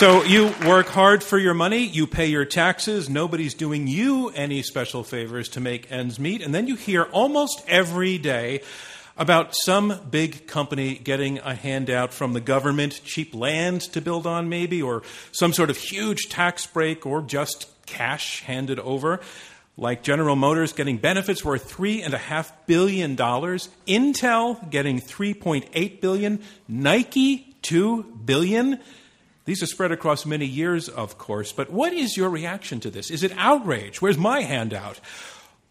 So you work hard for your money, you pay your taxes, nobody's doing you any special favors to make ends meet, and then you hear almost every day about some big company getting a handout from the government, cheap land to build on, maybe, or some sort of huge tax break, or just cash handed over. Like General Motors getting benefits worth $3.5 billion, Intel getting 3.8 billion, Nike $2 billion. These are spread across many years, of course, but what is your reaction to this? Is it outrage? Where's my handout?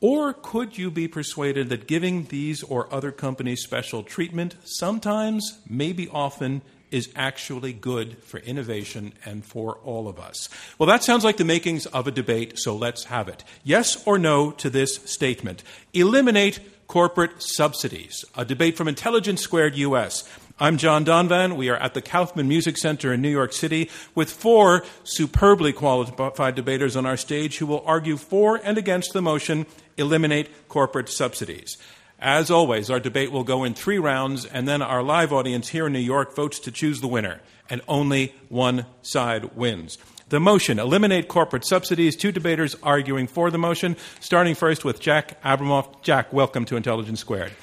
Or could you be persuaded that giving these or other companies special treatment sometimes, maybe often, is actually good for innovation and for all of us? Well, that sounds like the makings of a debate, so let's have it. Yes or no to this statement? Eliminate corporate subsidies. A debate from Intelligence Squared US. I'm John Donvan. We are at the Kaufman Music Center in New York City with four superbly qualified debaters on our stage who will argue for and against the motion eliminate corporate subsidies. As always, our debate will go in three rounds, and then our live audience here in New York votes to choose the winner, and only one side wins. The motion, eliminate corporate subsidies. Two debaters arguing for the motion, starting first with Jack Abramoff. Jack, welcome to Intelligence Squared.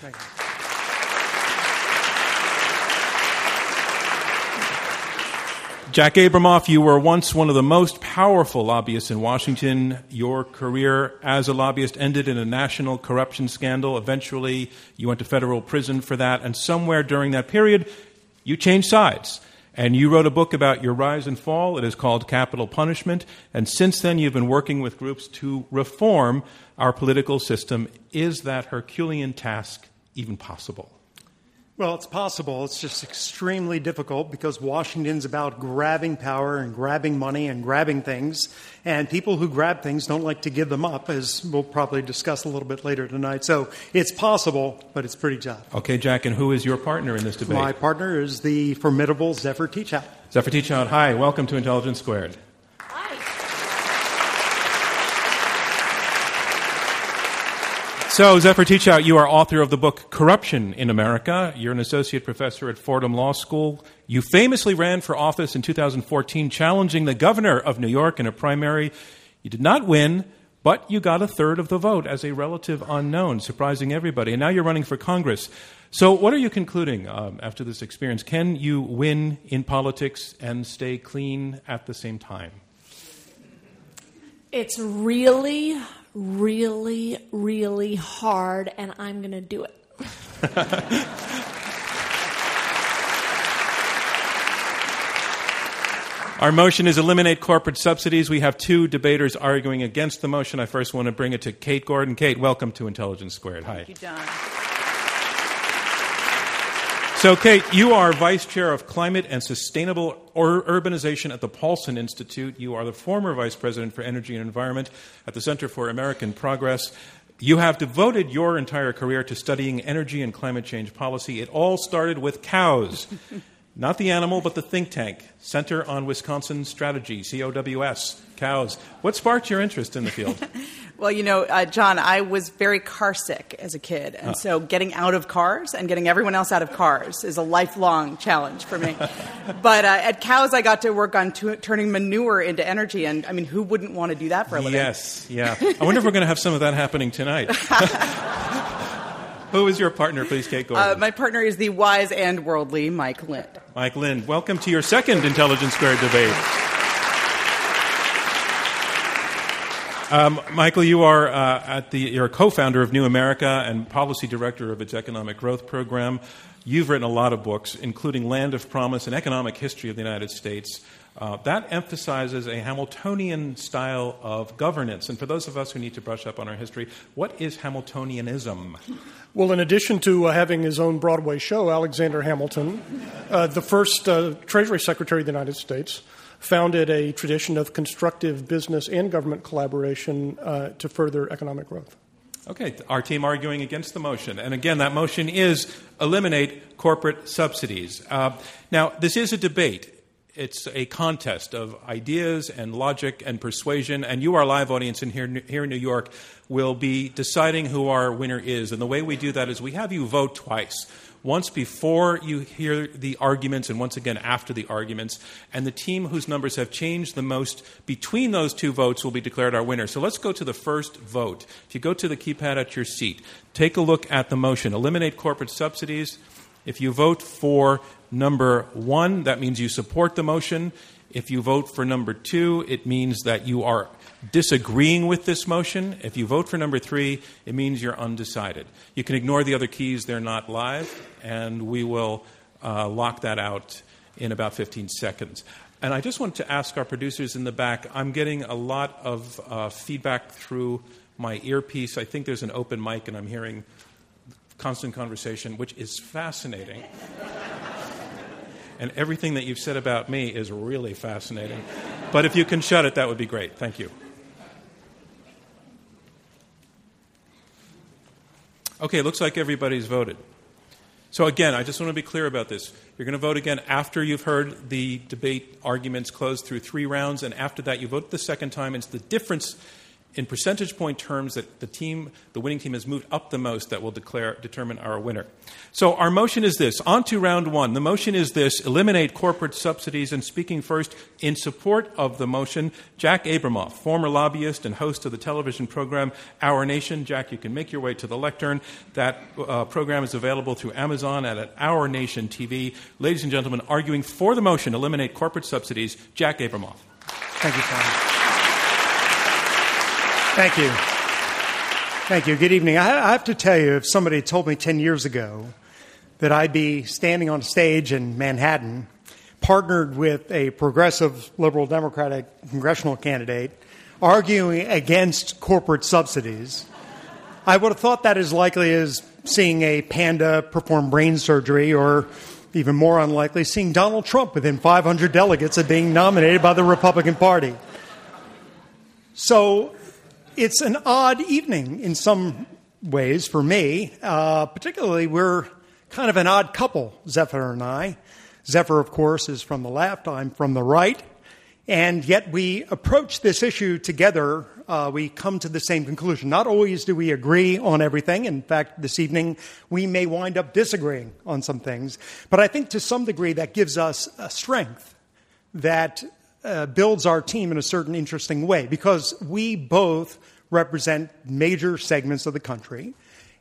Jack Abramoff, you were once one of the most powerful lobbyists in Washington. Your career as a lobbyist ended in a national corruption scandal. Eventually, you went to federal prison for that, and somewhere during that period, you changed sides. And you wrote a book about your rise and fall. It is called Capital Punishment. And since then, you've been working with groups to reform our political system. Is that Herculean task even possible? Well, it's possible. It's just extremely difficult because Washington's about grabbing power and grabbing money and grabbing things. And people who grab things don't like to give them up, as we'll probably discuss a little bit later tonight. So it's possible, but it's pretty tough. Okay, Jack, and who is your partner in this debate? My partner is the formidable Zephyr Teachout. Zephyr Teachout, hi. Welcome to Intelligence Squared. So, Zephyr Teachout, you are author of the book Corruption in America. You're an associate professor at Fordham Law School. You famously ran for office in 2014, challenging the governor of New York in a primary. You did not win, but you got a third of the vote as a relative unknown, surprising everybody. And now you're running for Congress. So, what are you concluding um, after this experience? Can you win in politics and stay clean at the same time? It's really, really, really hard, and I'm going to do it. Our motion is eliminate corporate subsidies. We have two debaters arguing against the motion. I first want to bring it to Kate Gordon. Kate, welcome to Intelligence Squared. Hi. Thank you, John. So, Kate, you are Vice Chair of Climate and Sustainable Urbanization at the Paulson Institute. You are the former Vice President for Energy and Environment at the Center for American Progress. You have devoted your entire career to studying energy and climate change policy. It all started with cows. Not the animal, but the think tank, Center on Wisconsin Strategy, COWS, cows. What sparked your interest in the field? well, you know, uh, John, I was very car sick as a kid. And uh. so getting out of cars and getting everyone else out of cars is a lifelong challenge for me. but uh, at cows, I got to work on t- turning manure into energy. And I mean, who wouldn't want to do that for a living? Yes, yeah. I wonder if we're going to have some of that happening tonight. Who is your partner, please, Kate Gordon? Uh, my partner is the wise and worldly Mike Lind. Mike Lind, welcome to your second Intelligence Squared debate. Um, Michael, you are uh, at the you're a co-founder of New America and policy director of its economic growth program. You've written a lot of books, including Land of Promise and Economic History of the United States. Uh, that emphasizes a Hamiltonian style of governance. And for those of us who need to brush up on our history, what is Hamiltonianism? Well, in addition to uh, having his own Broadway show, Alexander Hamilton, uh, the first uh, Treasury Secretary of the United States, founded a tradition of constructive business and government collaboration uh, to further economic growth. Okay, our team arguing against the motion. And again, that motion is eliminate corporate subsidies. Uh, now, this is a debate it's a contest of ideas and logic and persuasion, and you, our live audience in here, here in New York, will be deciding who our winner is. And the way we do that is we have you vote twice. once before you hear the arguments and once again after the arguments. And the team whose numbers have changed the most between those two votes will be declared our winner. So let's go to the first vote. If you go to the keypad at your seat, take a look at the motion eliminate corporate subsidies. If you vote for number one, that means you support the motion. If you vote for number two, it means that you are disagreeing with this motion. If you vote for number three, it means you're undecided. You can ignore the other keys, they're not live, and we will uh, lock that out in about 15 seconds. And I just want to ask our producers in the back I'm getting a lot of uh, feedback through my earpiece. I think there's an open mic, and I'm hearing constant conversation, which is fascinating. and everything that you've said about me is really fascinating. But if you can shut it, that would be great. Thank you. Okay, looks like everybody's voted. So, again, I just want to be clear about this. You're going to vote again after you've heard the debate arguments closed through three rounds, and after that, you vote the second time. It's the difference in percentage point terms that the team, the winning team, has moved up the most that will declare, determine our winner. So our motion is this. On to round one. The motion is this: eliminate corporate subsidies. And speaking first in support of the motion, Jack Abramoff, former lobbyist and host of the television program Our Nation. Jack, you can make your way to the lectern. That uh, program is available through Amazon at Our Nation TV. Ladies and gentlemen, arguing for the motion, eliminate corporate subsidies, Jack Abramoff. Thank you, Tom. Thank you. Thank you. Good evening. I have to tell you, if somebody told me 10 years ago that I'd be standing on stage in Manhattan, partnered with a progressive liberal Democratic congressional candidate, arguing against corporate subsidies, I would have thought that as likely as seeing a panda perform brain surgery or even more unlikely, seeing Donald Trump within 500 delegates of being nominated by the Republican Party. So it's an odd evening in some ways for me. Uh, particularly, we're kind of an odd couple, Zephyr and I. Zephyr, of course, is from the left, I'm from the right. And yet we approach this issue together. Uh, we come to the same conclusion. Not always do we agree on everything. In fact, this evening we may wind up disagreeing on some things. But I think to some degree that gives us a strength that uh, builds our team in a certain interesting way because we both represent major segments of the country.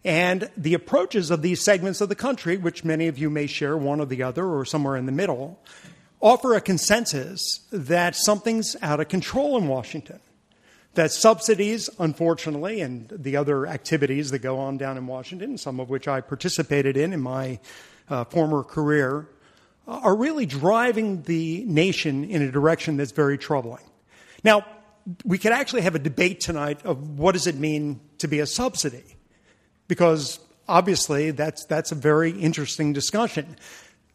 And the approaches of these segments of the country, which many of you may share one or the other or somewhere in the middle, offer a consensus that something's out of control in Washington. That subsidies, unfortunately, and the other activities that go on down in Washington, some of which I participated in in my uh, former career, are really driving the nation in a direction that's very troubling. Now, we could actually have a debate tonight of what does it mean to be a subsidy, because obviously that's, that's a very interesting discussion.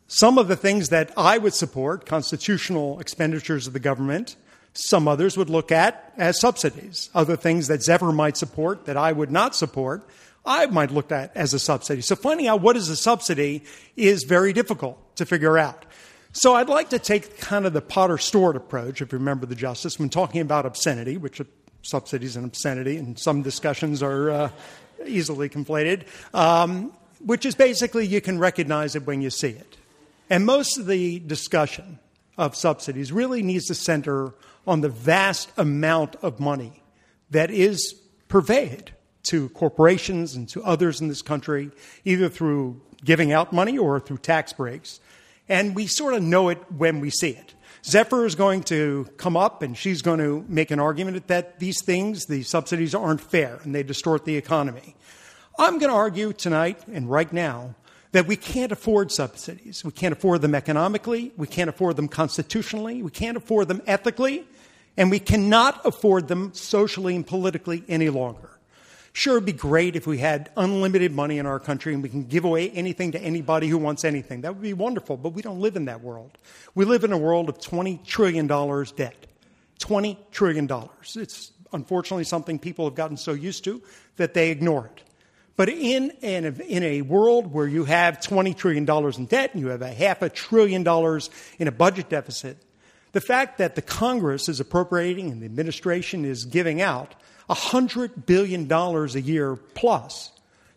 Some of the things that I would support, constitutional expenditures of the government, some others would look at as subsidies. Other things that Zephyr might support that I would not support, I might look at as a subsidy. So finding out what is a subsidy is very difficult to figure out. So I'd like to take kind of the Potter Stewart approach, if you remember the justice, when talking about obscenity, which subsidies and obscenity, and some discussions are uh, easily conflated, um, which is basically you can recognize it when you see it. And most of the discussion of subsidies really needs to center on the vast amount of money that is purveyed to corporations and to others in this country, either through giving out money or through tax breaks. And we sort of know it when we see it. Zephyr is going to come up and she's going to make an argument that these things, these subsidies, aren't fair and they distort the economy. I'm going to argue tonight and right now that we can't afford subsidies. We can't afford them economically, we can't afford them constitutionally, we can't afford them ethically, and we cannot afford them socially and politically any longer. Sure, it'd be great if we had unlimited money in our country and we can give away anything to anybody who wants anything. That would be wonderful, but we don't live in that world. We live in a world of $20 trillion debt. $20 trillion. It's unfortunately something people have gotten so used to that they ignore it. But in, in, a, in a world where you have $20 trillion in debt and you have a half a trillion dollars in a budget deficit, the fact that the Congress is appropriating and the administration is giving out $100 billion a year plus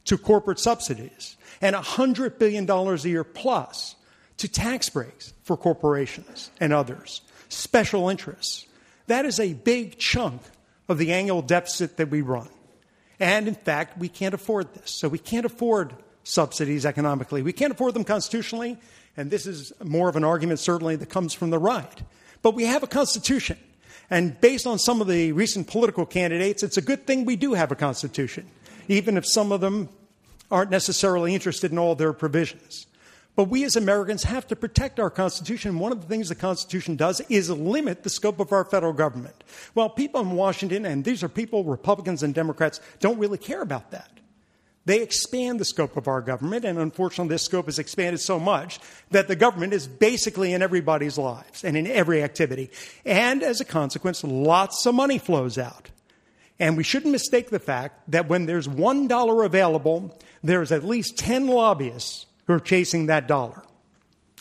to corporate subsidies and $100 billion a year plus to tax breaks for corporations and others, special interests. That is a big chunk of the annual deficit that we run. And in fact, we can't afford this. So we can't afford subsidies economically. We can't afford them constitutionally, and this is more of an argument, certainly, that comes from the right. But we have a constitution. And based on some of the recent political candidates, it's a good thing we do have a constitution, even if some of them aren't necessarily interested in all their provisions. But we as Americans have to protect our Constitution. One of the things the Constitution does is limit the scope of our federal government. Well, people in Washington, and these are people, Republicans and Democrats, don't really care about that. They expand the scope of our government, and unfortunately, this scope has expanded so much that the government is basically in everybody's lives and in every activity. And as a consequence, lots of money flows out. And we shouldn't mistake the fact that when there's $1 available, there's at least 10 lobbyists who are chasing that dollar.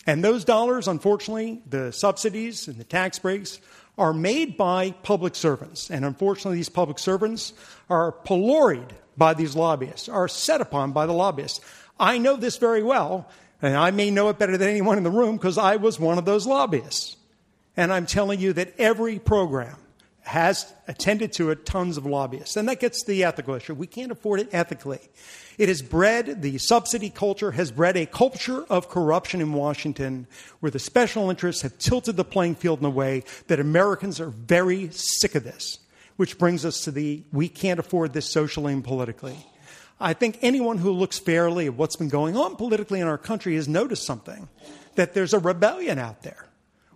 And those dollars, unfortunately, the subsidies and the tax breaks, are made by public servants. And unfortunately, these public servants are pilloried by these lobbyists, are set upon by the lobbyists. I know this very well, and I may know it better than anyone in the room because I was one of those lobbyists. And I'm telling you that every program has attended to it tons of lobbyists. And that gets the ethical issue. We can't afford it ethically. It has bred, the subsidy culture has bred a culture of corruption in Washington where the special interests have tilted the playing field in a way that Americans are very sick of this which brings us to the we can't afford this socially and politically. I think anyone who looks fairly at what's been going on politically in our country has noticed something that there's a rebellion out there.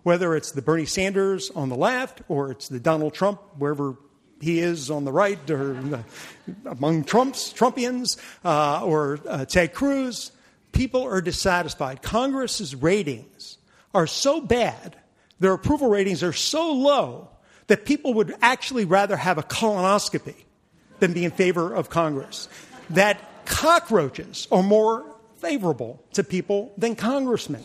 Whether it's the Bernie Sanders on the left or it's the Donald Trump, wherever he is on the right, or the, among Trump's Trumpians, uh, or uh, Ted Cruz, people are dissatisfied. Congress's ratings are so bad, their approval ratings are so low that people would actually rather have a colonoscopy than be in favor of Congress. That cockroaches are more favorable to people than congressmen.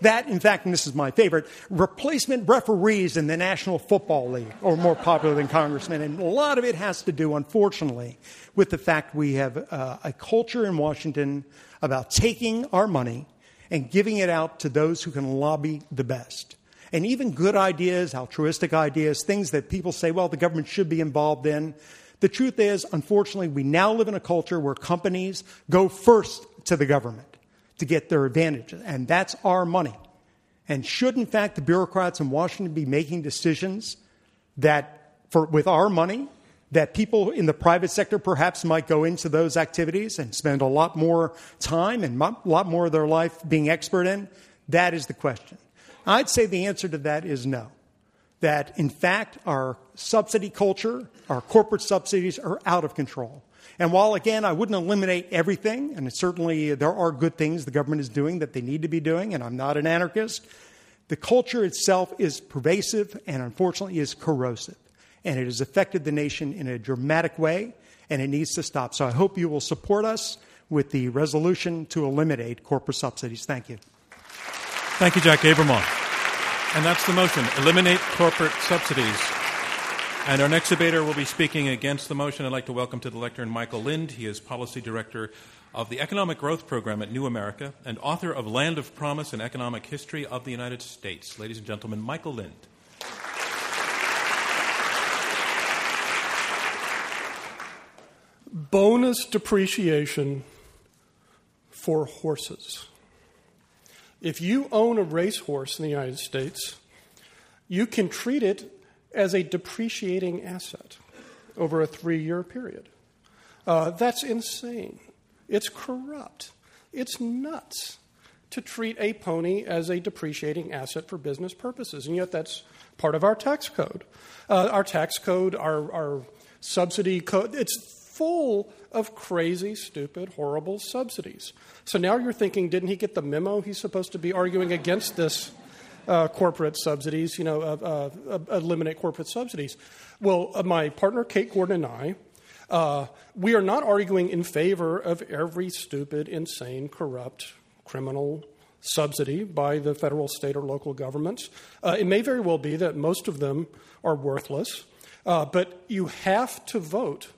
That, in fact, and this is my favorite, replacement referees in the National Football League are more popular than congressmen. And a lot of it has to do, unfortunately, with the fact we have uh, a culture in Washington about taking our money and giving it out to those who can lobby the best. And even good ideas, altruistic ideas, things that people say, well, the government should be involved in. The truth is, unfortunately, we now live in a culture where companies go first to the government to get their advantages, and that's our money. And should, in fact, the bureaucrats in Washington be making decisions that, for, with our money, that people in the private sector perhaps might go into those activities and spend a lot more time and a lot more of their life being expert in? That is the question. I'd say the answer to that is no. That, in fact, our subsidy culture, our corporate subsidies are out of control. And while, again, I wouldn't eliminate everything, and certainly there are good things the government is doing that they need to be doing, and I'm not an anarchist, the culture itself is pervasive and unfortunately is corrosive. And it has affected the nation in a dramatic way, and it needs to stop. So I hope you will support us with the resolution to eliminate corporate subsidies. Thank you. Thank you, Jack Abramoff. And that's the motion eliminate corporate subsidies. And our next debater will be speaking against the motion. I'd like to welcome to the lectern Michael Lind. He is Policy Director of the Economic Growth Program at New America and author of Land of Promise An Economic History of the United States. Ladies and gentlemen, Michael Lind. Bonus depreciation for horses. If you own a racehorse in the United States, you can treat it as a depreciating asset over a three year period. Uh, that's insane. It's corrupt. It's nuts to treat a pony as a depreciating asset for business purposes, and yet that's part of our tax code. Uh, our tax code, our, our subsidy code, it's full of crazy, stupid, horrible subsidies. So now you're thinking, didn't he get the memo? He's supposed to be arguing against this uh, corporate subsidies, you know, uh, uh, eliminate corporate subsidies. Well, uh, my partner Kate Gordon and I, uh, we are not arguing in favor of every stupid, insane, corrupt, criminal subsidy by the federal, state, or local governments. Uh, it may very well be that most of them are worthless, but you have to vote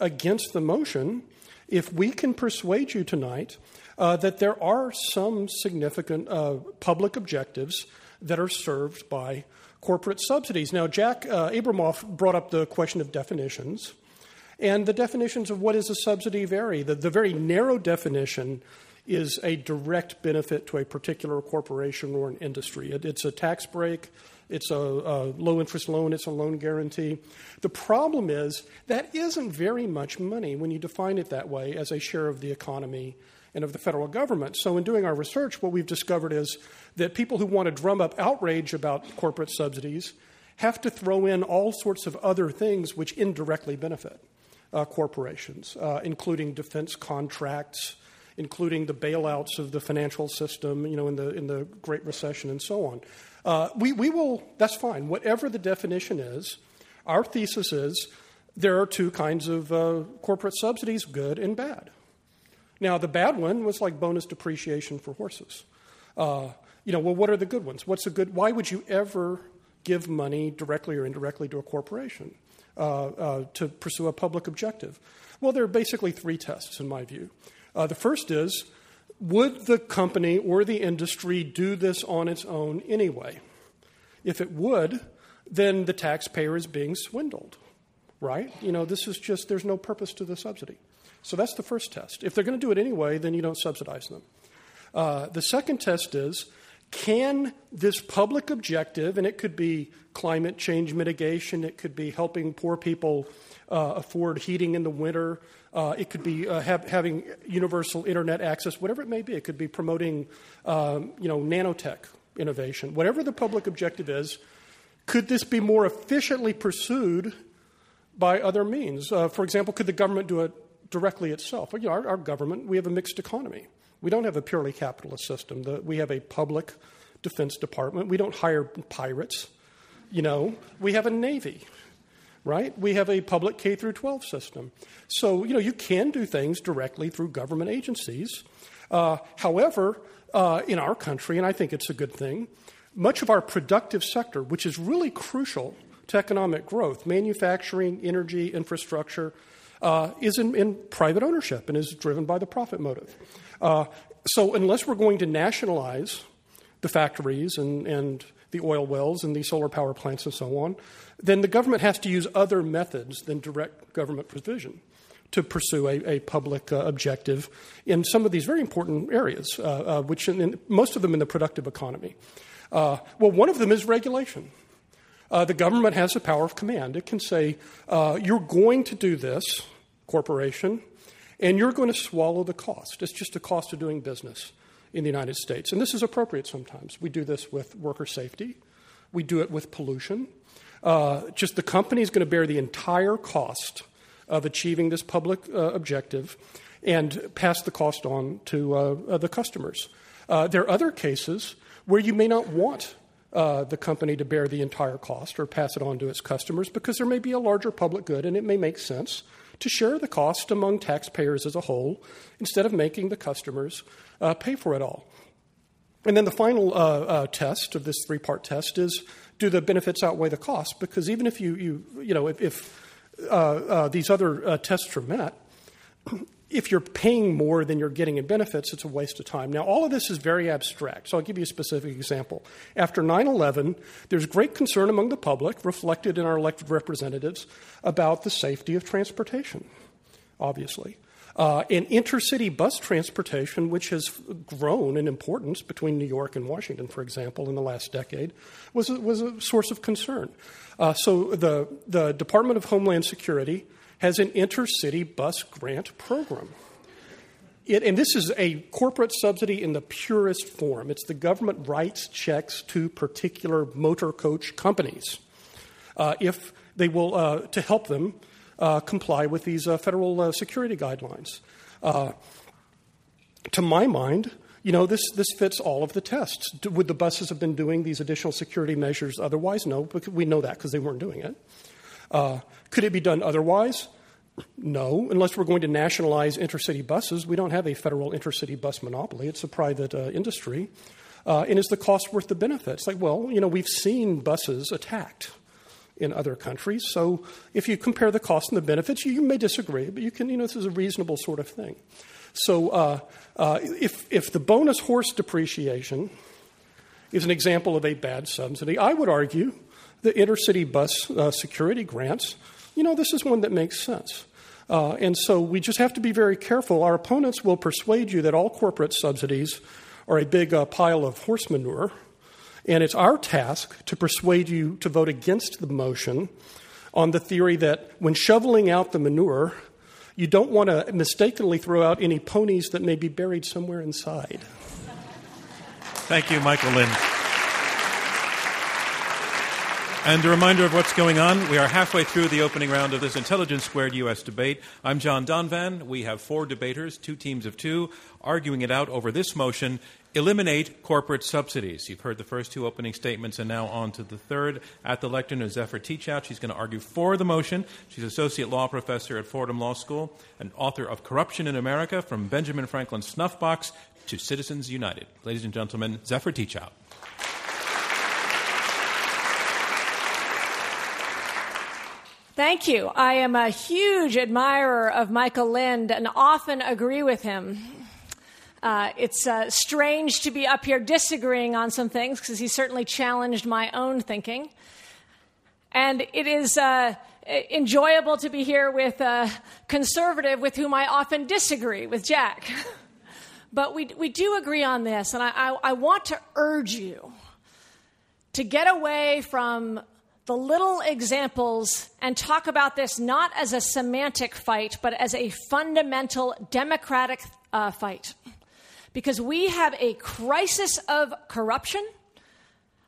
against the motion if we can persuade you tonight uh, that there are some significant uh, public objectives that are served by corporate subsidies. Now, Jack uh, Abramoff brought up the question of definitions, and the definitions of what is a subsidy vary. The, the very narrow definition is a direct benefit to a particular corporation or an industry. It, it's a tax break, it's a, a low interest loan, it's a loan guarantee. The problem is that isn't very much money when you define it that way as a share of the economy and of the federal government. So, in doing our research, what we've discovered is that people who want to drum up outrage about corporate subsidies have to throw in all sorts of other things which indirectly benefit uh, corporations, uh, including defense contracts, including the bailouts of the financial system, you know, in the in the Great Recession and so on. Uh, we we will. That's fine. Whatever the definition is, our thesis is there are two kinds of uh, corporate subsidies: good and bad. Now, the bad one was like bonus depreciation for horses. Uh, you know, well, what are the good ones? What's a good? Why would you ever give money directly or indirectly to a corporation uh, uh, to pursue a public objective? Well, there are basically three tests, in my view. Uh, the first is would the company or the industry do this on its own anyway? If it would, then the taxpayer is being swindled, right? You know, this is just, there's no purpose to the subsidy. So that's the first test. If they're going to do it anyway, then you don't subsidize them. Uh, the second test is can this public objective, and it could be climate change mitigation, it could be helping poor people uh, afford heating in the winter, uh, it could be uh, have, having universal internet access, whatever it may be. It could be promoting, um, you know, nanotech innovation. Whatever the public objective is, could this be more efficiently pursued by other means? Uh, for example, could the government do it directly itself? Well, you know, our, our, government, we have a mixed economy. We don't have a purely capitalist system. The, we have a public defense department. We don't hire pirates. You know, we have a navy right? We have a public K through 12 system. So, you know, you can do things directly through government agencies. Uh, however, uh, in our country, and I think it's a good thing, much of our productive sector, which is really crucial to economic growth, manufacturing, energy, infrastructure, uh, is in, in, private ownership and is driven by the profit motive. Uh, so, unless we're going to nationalize the factories and, and the oil wells and the solar power plants and so on, then the government has to use other methods than direct government provision to pursue a, a public uh, objective in some of these very important areas, uh, uh, which in, in, most of them in the productive economy. Uh, well, one of them is regulation. Uh, the government has the power of command. It can say, uh, you're going to do this, corporation, and you're going to swallow the cost. It's just a cost of doing business in the United States. And this is appropriate sometimes. We do this with worker safety, we do it with pollution. Uh, just the company is going to bear the entire cost of achieving this public uh, objective and pass the cost on to uh, uh the customers. Uh, there are other cases where you may not want uh, the company to bear the entire cost or pass it on to its customers because there may be a larger public good and it may make sense to share the cost among taxpayers as a whole instead of making the customers uh, pay for it all. And then the final uh, uh, test of this three part test is do the benefits outweigh the cost? Because even if you, you, you know, if, if uh, uh, these other uh, tests are met, if you're paying more than you're getting in benefits, it's a waste of time. Now, all of this is very abstract, so I'll give you a specific example. After 9 11, there's great concern among the public, reflected in our elected representatives, about the safety of transportation, obviously. Uh, and intercity bus transportation, which has grown in importance between New York and Washington, for example, in the last decade, was a, was a source of concern. Uh, so the, the Department of Homeland Security has an intercity bus grant program. It, and this is a corporate subsidy in the purest form. It's the government writes checks to particular motor coach companies uh, if they will uh, to help them uh, comply with these uh, federal uh, security guidelines. Uh, to my mind, you know, this, this fits all of the tests. Would the buses have been doing these additional security measures otherwise? No, because we know that because they weren't doing it. Uh, could it be done otherwise? No, unless we're going to nationalize intercity buses. We don't have a federal intercity bus monopoly, it's a private uh, industry. Uh, and is the cost worth the benefit? It's like, well, you know, we've seen buses attacked in other countries. So if you compare the cost and the benefits, you, you may disagree, but you can, you know, this is a reasonable sort of thing. So uh, uh, if, if the bonus horse depreciation is an example of a bad subsidy, I would argue the intercity bus uh, security grants, you know, this is one that makes sense. Uh, and so we just have to be very careful. Our opponents will persuade you that all corporate subsidies are a big uh, pile of horse manure. And it's our task to persuade you to vote against the motion on the theory that when shoveling out the manure, you don't want to mistakenly throw out any ponies that may be buried somewhere inside. Thank you, Michael Lind. And a reminder of what's going on. We are halfway through the opening round of this Intelligence Squared U.S. debate. I'm John Donvan. We have four debaters, two teams of two, arguing it out over this motion eliminate corporate subsidies. You've heard the first two opening statements, and now on to the third. At the lectern is Zephyr Teachout. She's going to argue for the motion. She's associate law professor at Fordham Law School and author of Corruption in America from Benjamin Franklin's Snuffbox to Citizens United. Ladies and gentlemen, Zephyr Teachout. Thank you. I am a huge admirer of Michael Lind and often agree with him. Uh, it's uh, strange to be up here disagreeing on some things because he certainly challenged my own thinking. And it is uh, enjoyable to be here with a conservative with whom I often disagree, with Jack. but we, we do agree on this, and I, I, I want to urge you to get away from the little examples and talk about this not as a semantic fight, but as a fundamental democratic uh, fight because we have a crisis of corruption,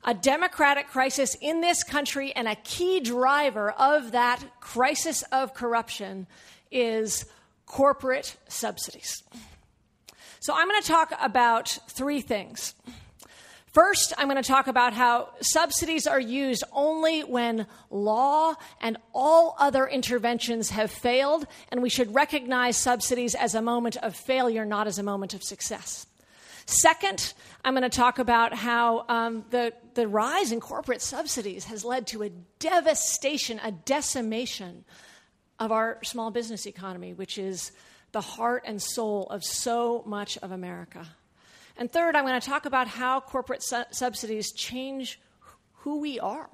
a democratic crisis in this country, and a key driver of that crisis of corruption is corporate subsidies. So I'm going to talk about three things. First, I'm going to talk about how subsidies are used only when law and all other interventions have failed, and we should recognize subsidies as a moment of failure, not as a moment of success. Second, I'm going to talk about how um, the, the rise in corporate subsidies has led to a devastation, a decimation of our small business economy, which is the heart and soul of so much of America. And third, I'm going to talk about how corporate su- subsidies change who we are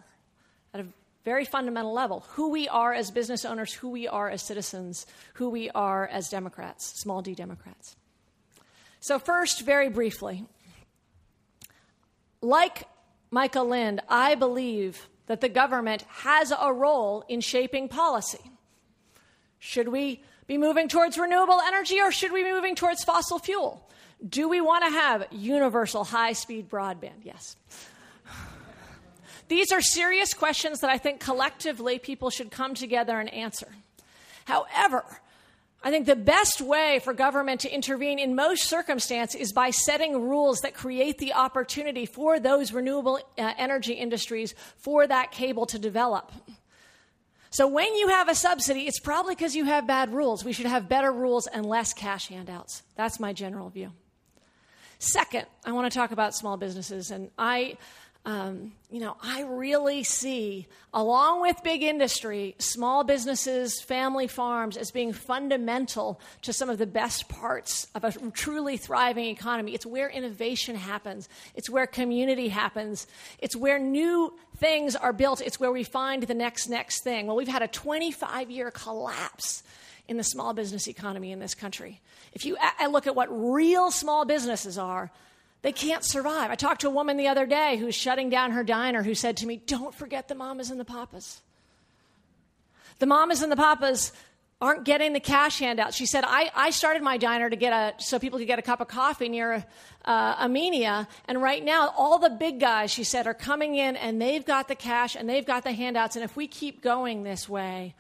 at a very fundamental level who we are as business owners, who we are as citizens, who we are as Democrats, small d Democrats. So, first, very briefly, like Michael Lind, I believe that the government has a role in shaping policy. Should we be moving towards renewable energy or should we be moving towards fossil fuel? Do we want to have universal high speed broadband? Yes. These are serious questions that I think collectively people should come together and answer. However, I think the best way for government to intervene in most circumstances is by setting rules that create the opportunity for those renewable uh, energy industries for that cable to develop. So when you have a subsidy, it's probably because you have bad rules. We should have better rules and less cash handouts. That's my general view. Second, I want to talk about small businesses. And I, um, you know, I really see, along with big industry, small businesses, family farms as being fundamental to some of the best parts of a truly thriving economy. It's where innovation happens, it's where community happens, it's where new things are built, it's where we find the next, next thing. Well, we've had a 25 year collapse in the small business economy in this country. If you look at what real small businesses are, they can't survive. I talked to a woman the other day who's shutting down her diner who said to me, Don't forget the mamas and the papas. The mamas and the papas aren't getting the cash handout. She said, I, I started my diner to get a, so people could get a cup of coffee near uh, Amenia. And right now, all the big guys, she said, are coming in and they've got the cash and they've got the handouts. And if we keep going this way,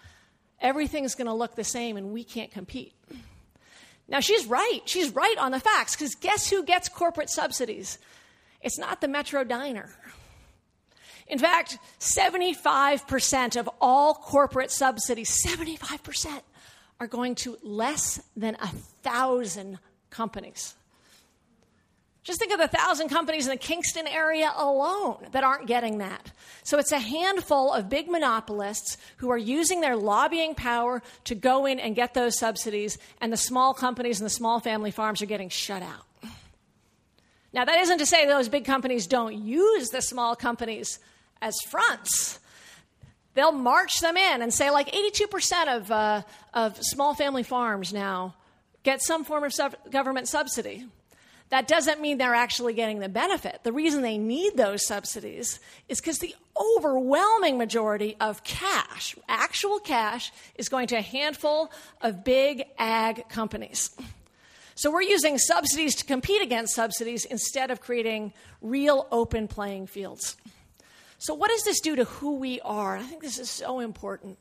everything's going to look the same and we can't compete. Now, she's right. She's right on the facts because guess who gets corporate subsidies? It's not the Metro Diner. In fact, 75% of all corporate subsidies, 75%, are going to less than a thousand companies. Just think of the thousand companies in the Kingston area alone that aren't getting that. So it's a handful of big monopolists who are using their lobbying power to go in and get those subsidies, and the small companies and the small family farms are getting shut out. Now, that isn't to say those big companies don't use the small companies as fronts. They'll march them in and say, like 82% of, uh, of small family farms now get some form of sub- government subsidy. That doesn't mean they're actually getting the benefit. The reason they need those subsidies is because the overwhelming majority of cash, actual cash, is going to a handful of big ag companies. So we're using subsidies to compete against subsidies instead of creating real open playing fields. So, what does this do to who we are? I think this is so important.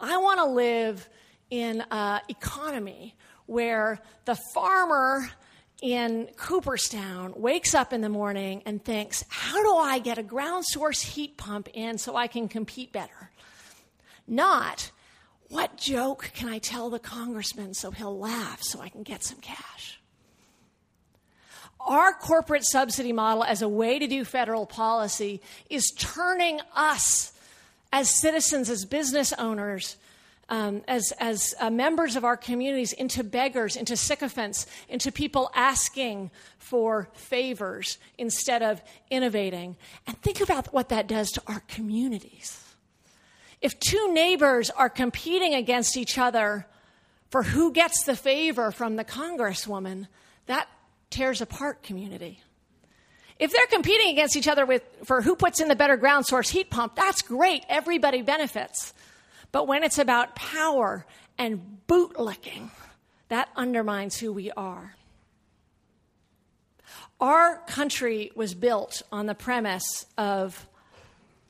I want to live in an economy where the farmer in Cooperstown wakes up in the morning and thinks, How do I get a ground source heat pump in so I can compete better? Not, What joke can I tell the congressman so he'll laugh so I can get some cash? Our corporate subsidy model as a way to do federal policy is turning us as citizens, as business owners, um, as, as uh, members of our communities into beggars, into sycophants, into people asking for favors instead of innovating. And think about what that does to our communities. If two neighbors are competing against each other for who gets the favor from the congresswoman, that tears apart community. If they're competing against each other with, for who puts in the better ground source heat pump, that's great. Everybody benefits. But when it's about power and bootlicking, that undermines who we are. Our country was built on the premise of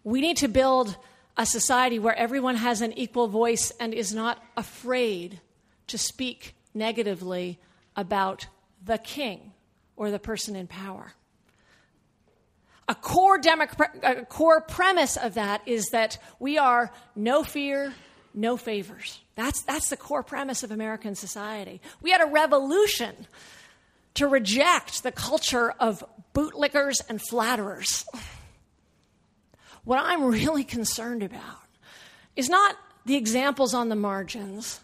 we need to build a society where everyone has an equal voice and is not afraid to speak negatively about the king or the person in power. A core, democ- a core premise of that is that we are no fear, no favors. That's, that's the core premise of American society. We had a revolution to reject the culture of bootlickers and flatterers. What I'm really concerned about is not the examples on the margins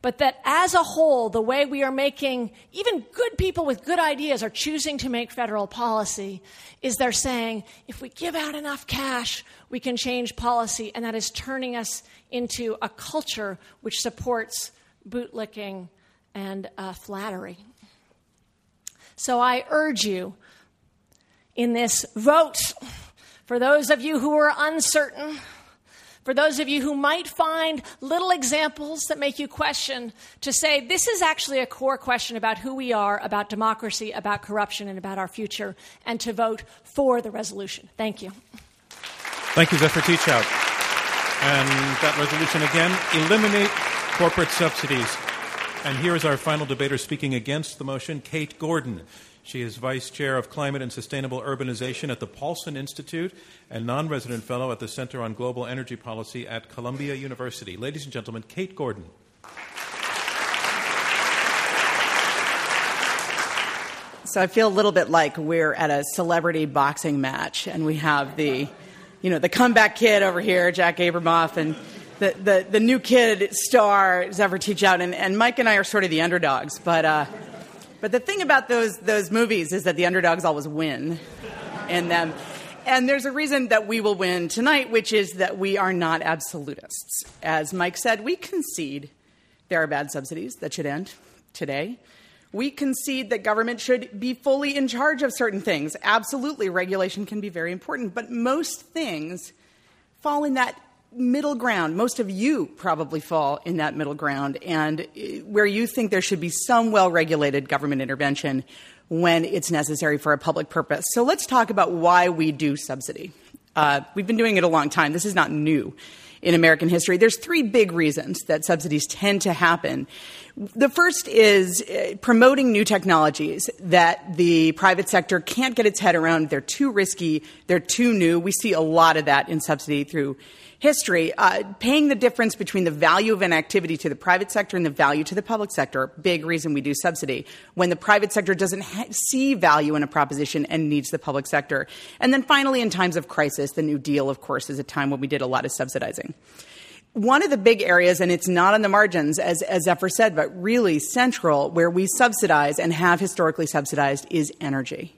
but that as a whole, the way we are making, even good people with good ideas are choosing to make federal policy, is they're saying, if we give out enough cash, we can change policy, and that is turning us into a culture which supports bootlicking and uh, flattery. So I urge you in this vote, for those of you who are uncertain, for those of you who might find little examples that make you question, to say this is actually a core question about who we are, about democracy, about corruption, and about our future, and to vote for the resolution. Thank you. Thank you, Zephyr Teachout. And that resolution again eliminate corporate subsidies. And here is our final debater speaking against the motion, Kate Gordon. She is Vice Chair of Climate and Sustainable Urbanization at the Paulson Institute and non resident fellow at the Center on Global Energy Policy at Columbia University. Ladies and gentlemen, Kate Gordon. So I feel a little bit like we're at a celebrity boxing match and we have the, you know, the comeback kid over here, Jack Abramoff, and the, the, the new kid star, Zephyr Teachout, and, and Mike and I are sort of the underdogs. But uh, but the thing about those, those movies is that the underdogs always win in them. And there's a reason that we will win tonight, which is that we are not absolutists. As Mike said, we concede there are bad subsidies that should end today. We concede that government should be fully in charge of certain things. Absolutely, regulation can be very important, but most things fall in that middle ground. Most of you probably fall in that middle ground, and uh, where you think there should be some well regulated government intervention when it's necessary for a public purpose. So let's talk about why we do subsidy. Uh, we've been doing it a long time. This is not new. in American history. There's three big reasons that subsidies tend to happen. The first is uh, promoting new technologies that the private sector can't get its head around. They're too risky, they're too new. We see a lot of that in subsidy through history, uh, paying the difference between the value of an activity to the private sector and the value to the public sector, big reason we do subsidy, when the private sector doesn't ha- see value in a proposition and needs the public sector. And then finally, in times of crisis, the New Deal, of course, is a time when we did a lot of subsidizing. One of the big areas, and it's not on the margins, as, as Zephyr said, but really central, where we subsidize and have historically subsidized is energy.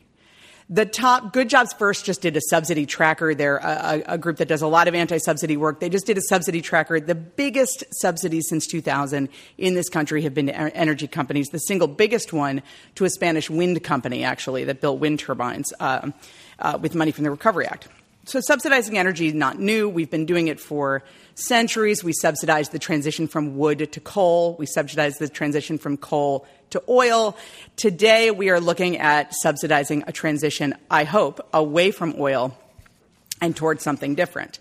The top Good Jobs First just did a subsidy tracker. They're a, a group that does a lot of anti-subsidy work. They just did a subsidy tracker. The biggest subsidies since 2000 in this country have been to energy companies. The single biggest one to a Spanish wind company, actually, that built wind turbines uh, uh, with money from the Recovery Act. So subsidizing energy is not new. We've been doing it for centuries. We subsidized the transition from wood to coal. We subsidized the transition from coal to oil. Today, we are looking at subsidizing a transition, I hope, away from oil and towards something different.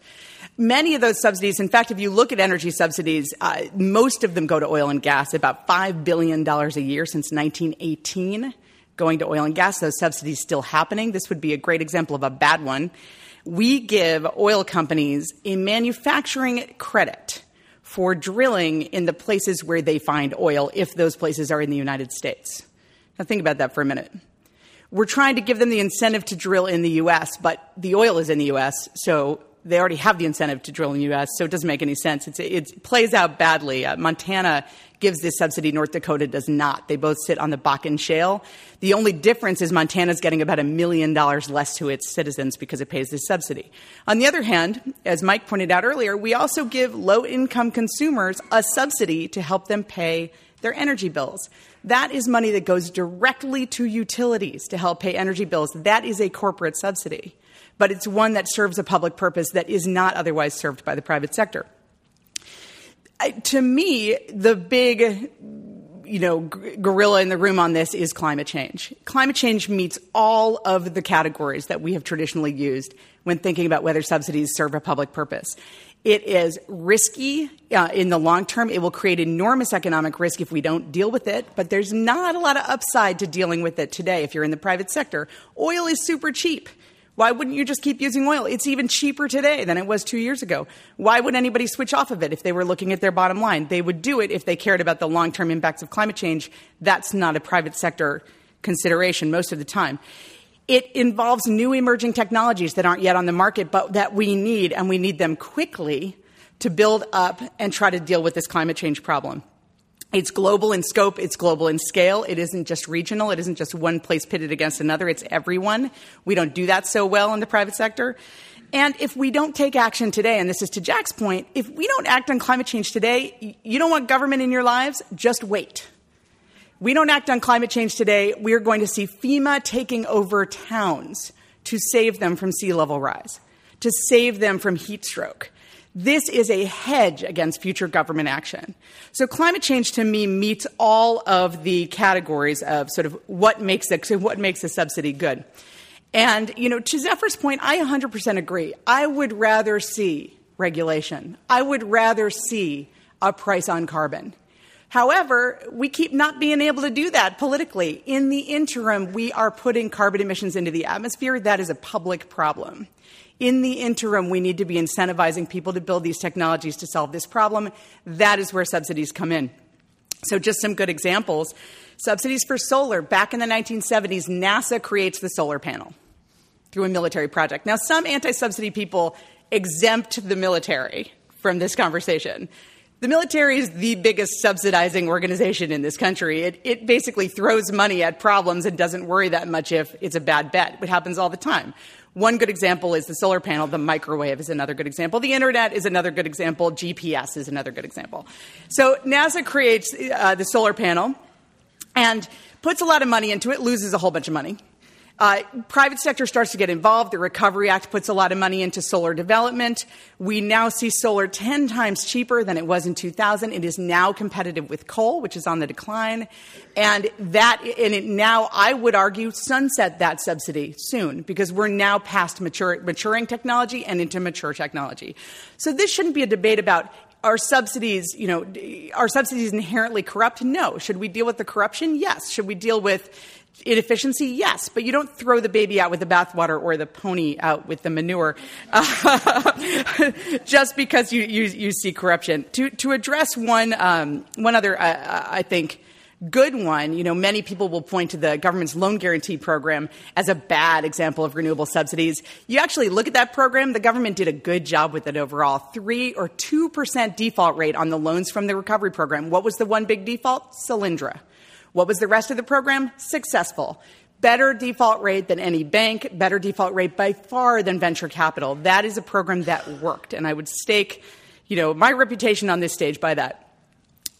Many of those subsidies, in fact, if you look at energy subsidies, uh, most of them go to oil and gas, about $5 billion a year since 1918 going to oil and gas. Those subsidies still happening. This would be a great example of a bad one. We give oil companies a manufacturing credit for drilling in the places where they find oil if those places are in the United States. Now, think about that for a minute. We're trying to give them the incentive to drill in the U.S., but the oil is in the U.S., so they already have the incentive to drill in the U.S., so it doesn't make any sense. It's, it plays out badly. Uh, Montana gives this subsidy, North Dakota does not. They both sit on the Bakken Shale. The only difference is Montana's getting about a million dollars less to its citizens because it pays this subsidy. On the other hand, as Mike pointed out earlier, we also give low income consumers a subsidy to help them pay their energy bills. That is money that goes directly to utilities to help pay energy bills. That is a corporate subsidy, but it's one that serves a public purpose that is not otherwise served by the private sector to me, the big you know, gorilla in the room on this is climate change. Climate change meets all of the categories that we have traditionally used when thinking about whether subsidies serve a public purpose. It is risky uh, in the long term. It will create enormous economic risk if we don't deal with it, but there's not a lot of upside to dealing with it today if you're in the private sector. Oil is super cheap. Why wouldn't you just keep using oil? It's even cheaper today than it was two years ago. Why would anybody switch off of it if they were looking at their bottom line? They would do it if they cared about the long term impacts of climate change. That's not a private sector consideration most of the time. It involves new emerging technologies that aren't yet on the market, but that we need, and we need them quickly to build up and try to deal with this climate change problem. It's global in scope, it's global in scale. It isn't just regional, it isn't just one place pitted against another, it's everyone. We don't do that so well in the private sector. And if we don't take action today, and this is to Jack's point, if we don't act on climate change today, you don't want government in your lives, just wait. We don't act on climate change today, we're going to see FEMA taking over towns to save them from sea level rise, to save them from heat stroke. This is a hedge against future government action. So climate change to me meets all of the categories of sort of what makes it, what makes a subsidy good. And, you know, to Zephyr's point, I 100% agree. I would rather see regulation. I would rather see a price on carbon. However, we keep not being able to do that politically. In the interim, we are putting carbon emissions into the atmosphere. That is a public problem. In the interim, we need to be incentivizing people to build these technologies to solve this problem. That is where subsidies come in. So, just some good examples. Subsidies for solar. Back in the 1970s, NASA creates the solar panel through a military project. Now, some anti subsidy people exempt the military from this conversation. The military is the biggest subsidizing organization in this country. It, it, basically throws money at problems and doesn't worry that much if it's a bad bet. It happens all the time. One good example is the solar panel. The microwave is another good example. The internet is another good example. GPS is another good example. So NASA creates uh, the solar panel and puts a lot of money into it, loses a whole bunch of money. Uh, private sector starts to get involved. The Recovery Act puts a lot of money into solar development. We now see solar 10 times cheaper than it was in 2000. It is now competitive with coal, which is on the decline. And that, and it now, I would argue, sunset that subsidy soon because we're now past mature, maturing technology and into mature technology. So this shouldn't be a debate about are subsidies, you know, are subsidies inherently corrupt? No. Should we deal with the corruption? Yes. Should we deal with Inefficiency, yes, but you don't throw the baby out with the bathwater or the pony out with the manure uh, just because you, you, you, see corruption. To, to address one, um, one other, uh, I think, good one, you know, many people will point to the government's loan guarantee program as a bad example of renewable subsidies. You actually look at that program, the government did a good job with it overall. 3 or 2% default rate on the loans from the recovery program. What was the one big default? Solyndra. What was the rest of the program? Successful. Better default rate than any bank, better default rate by far than venture capital. That is a program that worked, and I would stake, you know, my reputation on this stage by that.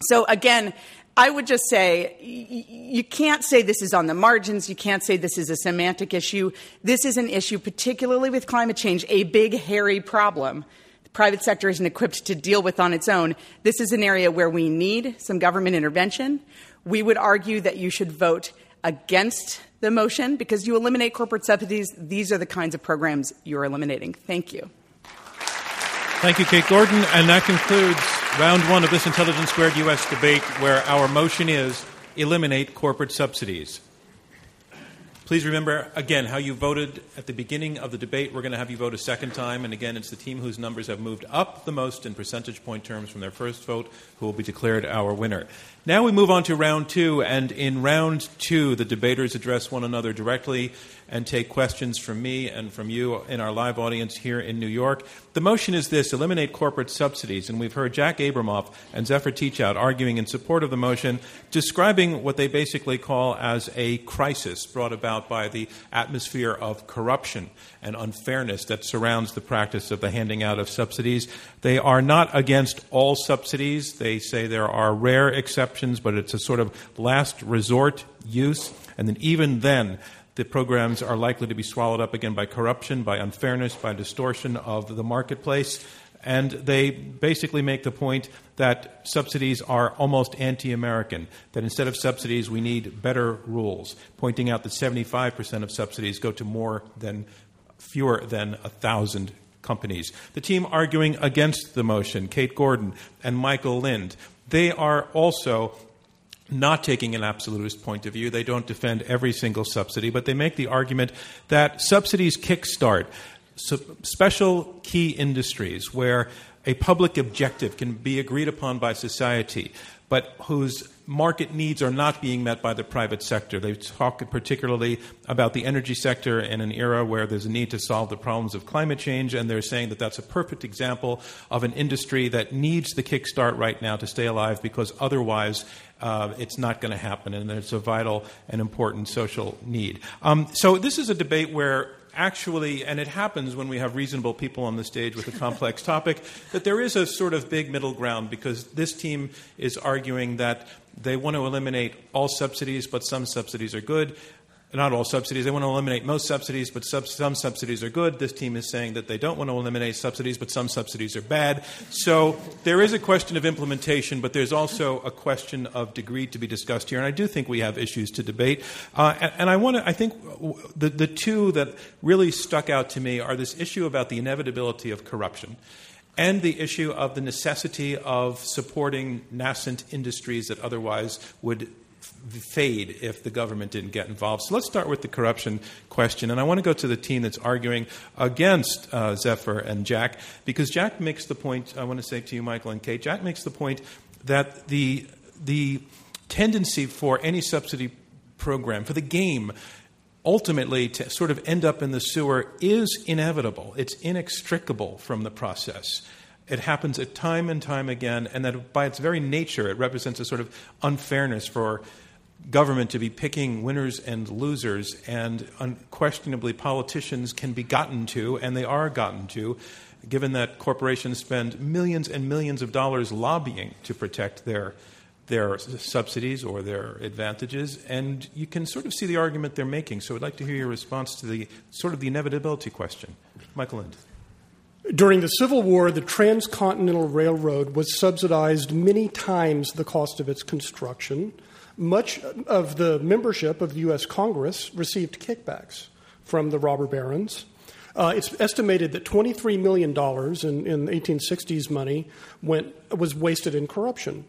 So again, I would just say you can't say this is on the margins. You can't say this is a semantic issue. This is an issue, particularly with climate change, a big, hairy problem. The private sector isn't equipped to deal with on its own. This is an area where we need some government intervention. We would argue that you should vote against the motion because you eliminate corporate subsidies. These are the kinds of programs you're eliminating. Thank you. Thank you, Kate Gordon. And that concludes round one of this Intelligence Squared U.S. debate, where our motion is eliminate corporate subsidies. Please remember, again, how you voted at the beginning of the debate. We're going to have you vote a second time. And again, it's the team whose numbers have moved up the most in percentage point terms from their first vote who will be declared our winner. Now we move on to round two. And in round two, the debaters address one another directly and take questions from me and from you in our live audience here in New York. The motion is this eliminate corporate subsidies. And we've heard Jack Abramoff and Zephyr Teachout arguing in support of the motion, describing what they basically call as a crisis brought about by the atmosphere of corruption and unfairness that surrounds the practice of the handing out of subsidies. They are not against all subsidies. They say there are rare exceptions, but it's a sort of last resort use. And then, even then, the programs are likely to be swallowed up again by corruption, by unfairness, by distortion of the marketplace. And they basically make the point that subsidies are almost anti American, that instead of subsidies, we need better rules, pointing out that 75% of subsidies go to more than fewer than a thousand companies. The team arguing against the motion, Kate Gordon and Michael Lind, they are also not taking an absolutist point of view. They don't defend every single subsidy, but they make the argument that subsidies kickstart special key industries where a public objective can be agreed upon by society, but whose market needs are not being met by the private sector. They talk particularly about the energy sector in an era where there's a need to solve the problems of climate change, and they're saying that that's a perfect example of an industry that needs the kickstart right now to stay alive because otherwise uh, it's not going to happen, and it's a vital and important social need. Um, so, this is a debate where actually, and it happens when we have reasonable people on the stage with a complex topic, that there is a sort of big middle ground because this team is arguing that they want to eliminate all subsidies, but some subsidies are good not all subsidies. They want to eliminate most subsidies, but sub- some subsidies are good. This team is saying that they don't want to eliminate subsidies, but some subsidies are bad. So there is a question of implementation, but there's also a question of degree to be discussed here. And I do think we have issues to debate. Uh, and, and, I want to, I think the, the two that really stuck out to me are this issue about the inevitability of corruption and the issue of the necessity of supporting nascent industries that otherwise would fade if the government didn't get involved. So let's start with the corruption question. And I want to go to the team that's arguing against uh, Zephyr and Jack, because Jack makes the point, I want to say to you, Michael and Kate, Jack makes the point that the, the tendency for any subsidy program, for the game, ultimately to sort of end up in the sewer is inevitable. It's inextricable from the process. It happens time and time again, and that by its very nature, it represents a sort of unfairness for government to be picking winners and losers, and unquestionably, politicians can be gotten to, and they are gotten to, given that corporations spend millions and millions of dollars lobbying to protect their their subsidies or their advantages, and you can sort of see the argument they're making. So I'd like to hear your response to the sort of the inevitability question. Michael Lind. During the Civil War, the Transcontinental Railroad was subsidized many times the cost of its construction. Much of the membership of the U.S. Congress received kickbacks from the robber barons. Uh, it's estimated that $23 million in, in 1860s money went, was wasted in corruption.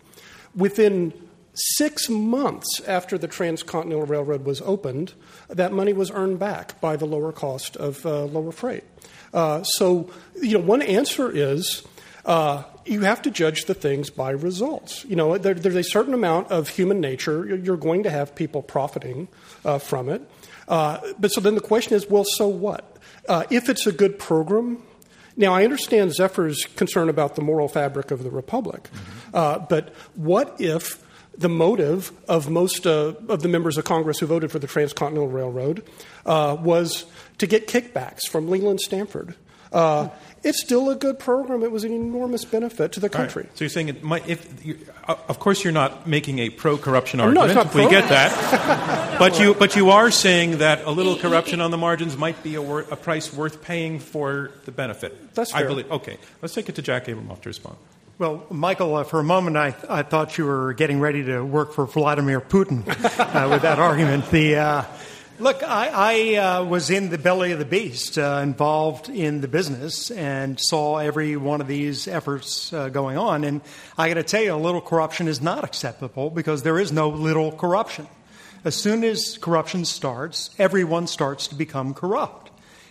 Within six months after the Transcontinental Railroad was opened, that money was earned back by the lower cost of uh, lower freight. Uh, so, you know, one answer is uh, you have to judge the things by results. You know, there, there's a certain amount of human nature. You're going to have people profiting uh, from it. Uh, but so then the question is, well, so what? Uh, if it's a good program, now, I understand Zephyr's concern about the moral fabric of the Republic, mm-hmm. uh, but what if the motive of most uh, of the members of Congress who voted for the Transcontinental Railroad uh, was to get kickbacks from Leland Stanford? Uh, it's still a good program. It was an enormous benefit to the country. Right. So you're saying it might, if you, uh, of course you're not making a pro-corruption argument. No, it's not pro- we get that, but you but you are saying that a little corruption on the margins might be a, wor- a price worth paying for the benefit. That's fair. I believe. Okay, let's take it to Jack Abramoff to respond. Well, Michael, uh, for a moment I, I thought you were getting ready to work for Vladimir Putin uh, with that argument. The uh, Look, I, I uh, was in the belly of the beast, uh, involved in the business, and saw every one of these efforts uh, going on. And I got to tell you, a little corruption is not acceptable because there is no little corruption. As soon as corruption starts, everyone starts to become corrupt.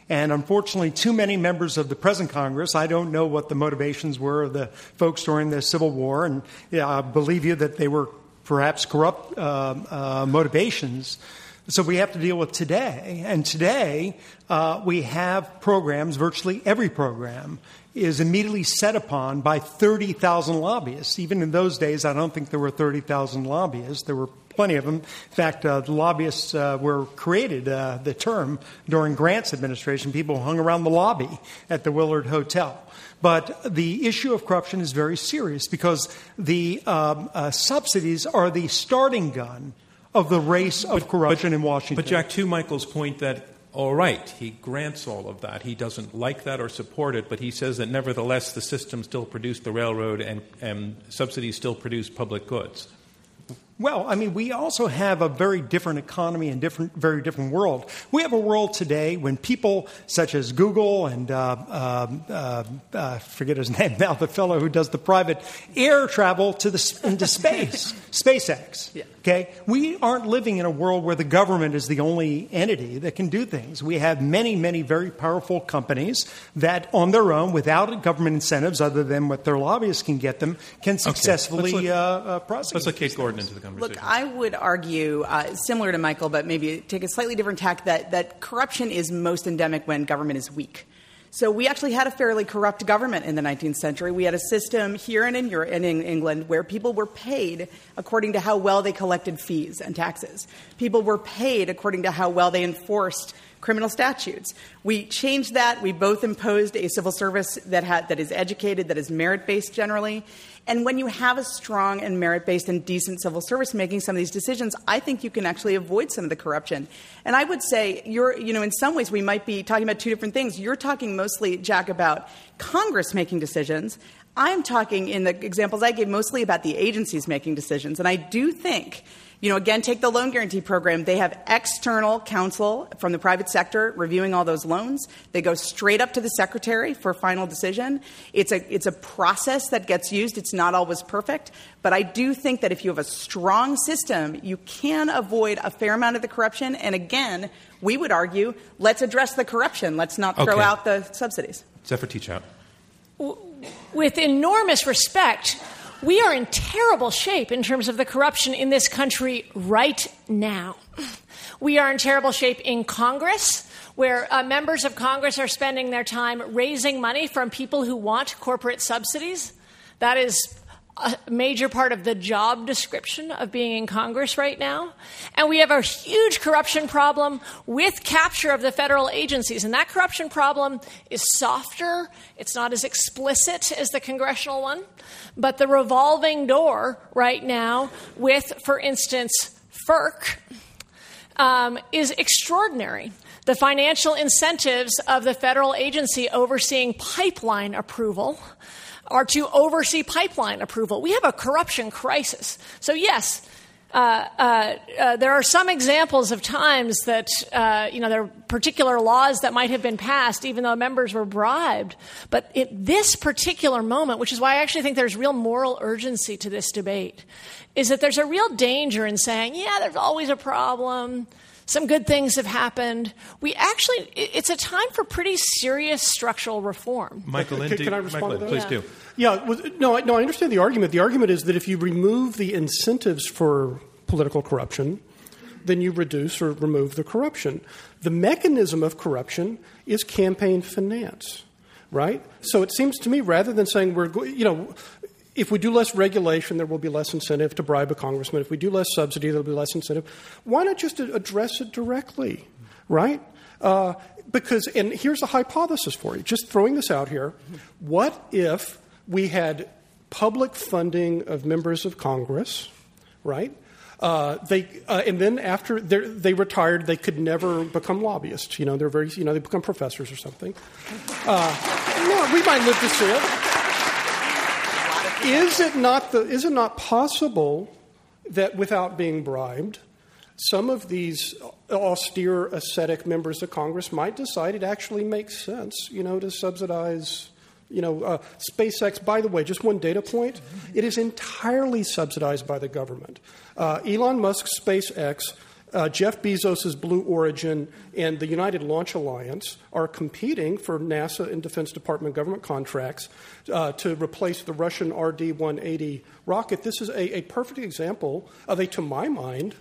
And unfortunately, too many members of the present Congress, I don't know what the motivations were of the folks during the Civil War, and yeah, I believe you that they were perhaps corrupt uh, uh, motivations so we have to deal with today. And today, uh, we have programs, virtually every program is immediately set upon by 30,000 lobbyists. Even in those days, I don't think there were 30,000 lobbyists. There were plenty of them. In fact, uh, the lobbyists uh, were created, uh, the term, during Grant's administration. People hung around the lobby at the Willard Hotel. But the issue of corruption is very serious because the um, uh, subsidies are the starting gun of the race of but, corruption but, in Washington. But, Jack, to Michael's point that, all right, he grants all of that. He doesn't like that or support it, but he says that nevertheless the system still produced the railroad and, and subsidies still produce public goods. Well, I mean, we also have a very different economy and different, very different world. We have a world today when people such as Google and uh, uh, uh, uh forget his name now, the fellow who does the private air travel to the into space, SpaceX. Yeah. Okay, we aren't living in a world where the government is the only entity that can do things. We have many, many very powerful companies that, on their own, without government incentives other than what their lobbyists can get them, can successfully okay. let's look, uh, uh, prosecute. Let's let Kate Gordon into the conversation. Look, I would argue, uh, similar to Michael, but maybe take a slightly different tack, that, that corruption is most endemic when government is weak. So we actually had a fairly corrupt government in the 19th century. We had a system here and in, Europe, in England where people were paid according to how well they collected fees and taxes. People were paid according to how well they enforced criminal statutes. We changed that. We both imposed a civil service that, had, that is educated, that is merit based generally. And when you have a strong and merit based and decent civil service making some of these decisions, I think you can actually avoid some of the corruption. And I would say, you're, you know, in some ways we might be talking about two different things. You're talking mostly, Jack, about Congress making decisions. I'm talking in the examples I gave mostly about the agencies making decisions. And I do think you know, again, take the loan guarantee program. They have external counsel from the private sector reviewing all those loans. They go straight up to the secretary for final decision. It's a, it's a process that gets used. It's not always perfect. But I do think that if you have a strong system, you can avoid a fair amount of the corruption. And again, we would argue let's address the corruption. Let's not throw okay. out the subsidies. Zephyr Teachout. With enormous respect, we are in terrible shape in terms of the corruption in this country right now. We are in terrible shape in Congress, where uh, members of Congress are spending their time raising money from people who want corporate subsidies. That is a major part of the job description of being in Congress right now. And we have a huge corruption problem with capture of the federal agencies. And that corruption problem is softer, it's not as explicit as the congressional one. But the revolving door right now, with, for instance, FERC, um, is extraordinary. The financial incentives of the federal agency overseeing pipeline approval are to oversee pipeline approval. We have a corruption crisis. So, yes, uh, uh, uh, there are some examples of times that uh, you know there are particular laws that might have been passed even though members were bribed. But at this particular moment, which is why I actually think there's real moral urgency to this debate, is that there's a real danger in saying, "Yeah, there's always a problem." Some good things have happened. We actually, it's a time for pretty serious structural reform. Michael, Can, can I respond Michael, to please Yeah. do. Yeah, well, no, I- no, I understand the argument. The argument is that if you remove the incentives for political corruption, then you reduce or remove the corruption. The mechanism of corruption is campaign finance, right? So it seems to me, rather than saying we're, go- you know, if we do less regulation, there will be less incentive to bribe a congressman. If we do less subsidy, there will be less incentive. Why not just address it directly, right? Uh, because, and here's a hypothesis for you, just throwing this out here. What if we had public funding of members of Congress, right? Uh, they uh, and then after they retired, they could never become lobbyists. You know, they're very you know they become professors or something. Uh, no, we might live to see it. Is it not the is it not possible that without being bribed, some of these austere ascetic members of Congress might decide it actually makes sense, you know, to subsidize, you know, uh, SpaceX. By the way, just one data point: it is entirely subsidized by the government. Uh, Elon Musk's SpaceX. Uh, Jeff Bezos' Blue Origin and the United Launch Alliance are competing for NASA and Defense Department government contracts uh, to replace the Russian RD 180 rocket. This is a, a perfect example of a, to my mind,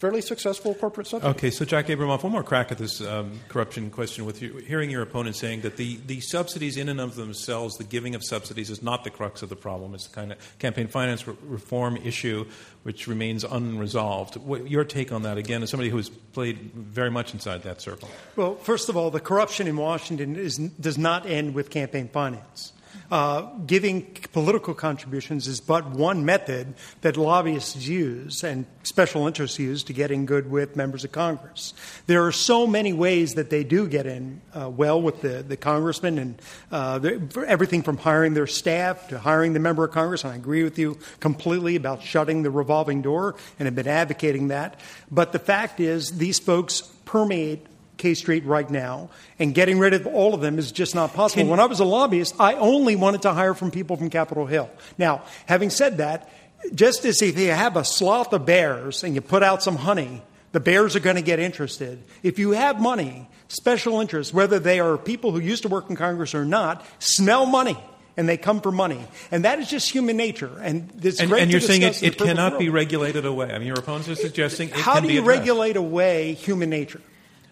fairly successful corporate subsidy. Okay, so Jack Abramoff, one more crack at this um, corruption question with you. Hearing your opponent saying that the, the subsidies in and of themselves, the giving of subsidies, is not the crux of the problem. It's the kind of campaign finance re- reform issue which remains unresolved. What, your take on that, again, as somebody who has played very much inside that circle? Well, first of all, the corruption in Washington is, does not end with campaign finance. Uh, giving political contributions is but one method that lobbyists use and special interests use to get in good with members of Congress. There are so many ways that they do get in uh, well with the, the congressmen and uh, everything from hiring their staff to hiring the member of Congress. And I agree with you completely about shutting the revolving door and have been advocating that. But the fact is, these folks permeate K Street right now, and getting rid of all of them is just not possible. when I was a lobbyist, I only wanted to hire from people from Capitol Hill. Now, having said that, just as if you have a sloth of bears and you put out some honey, the bears are going to get interested. If you have money, special interests, whether they are people who used to work in Congress or not, smell money. And they come for money, and that is just human nature. And it's And, great and you're saying it, it cannot be regulated away. I mean, your opponents are suggesting it How can do you addressed. regulate away human nature?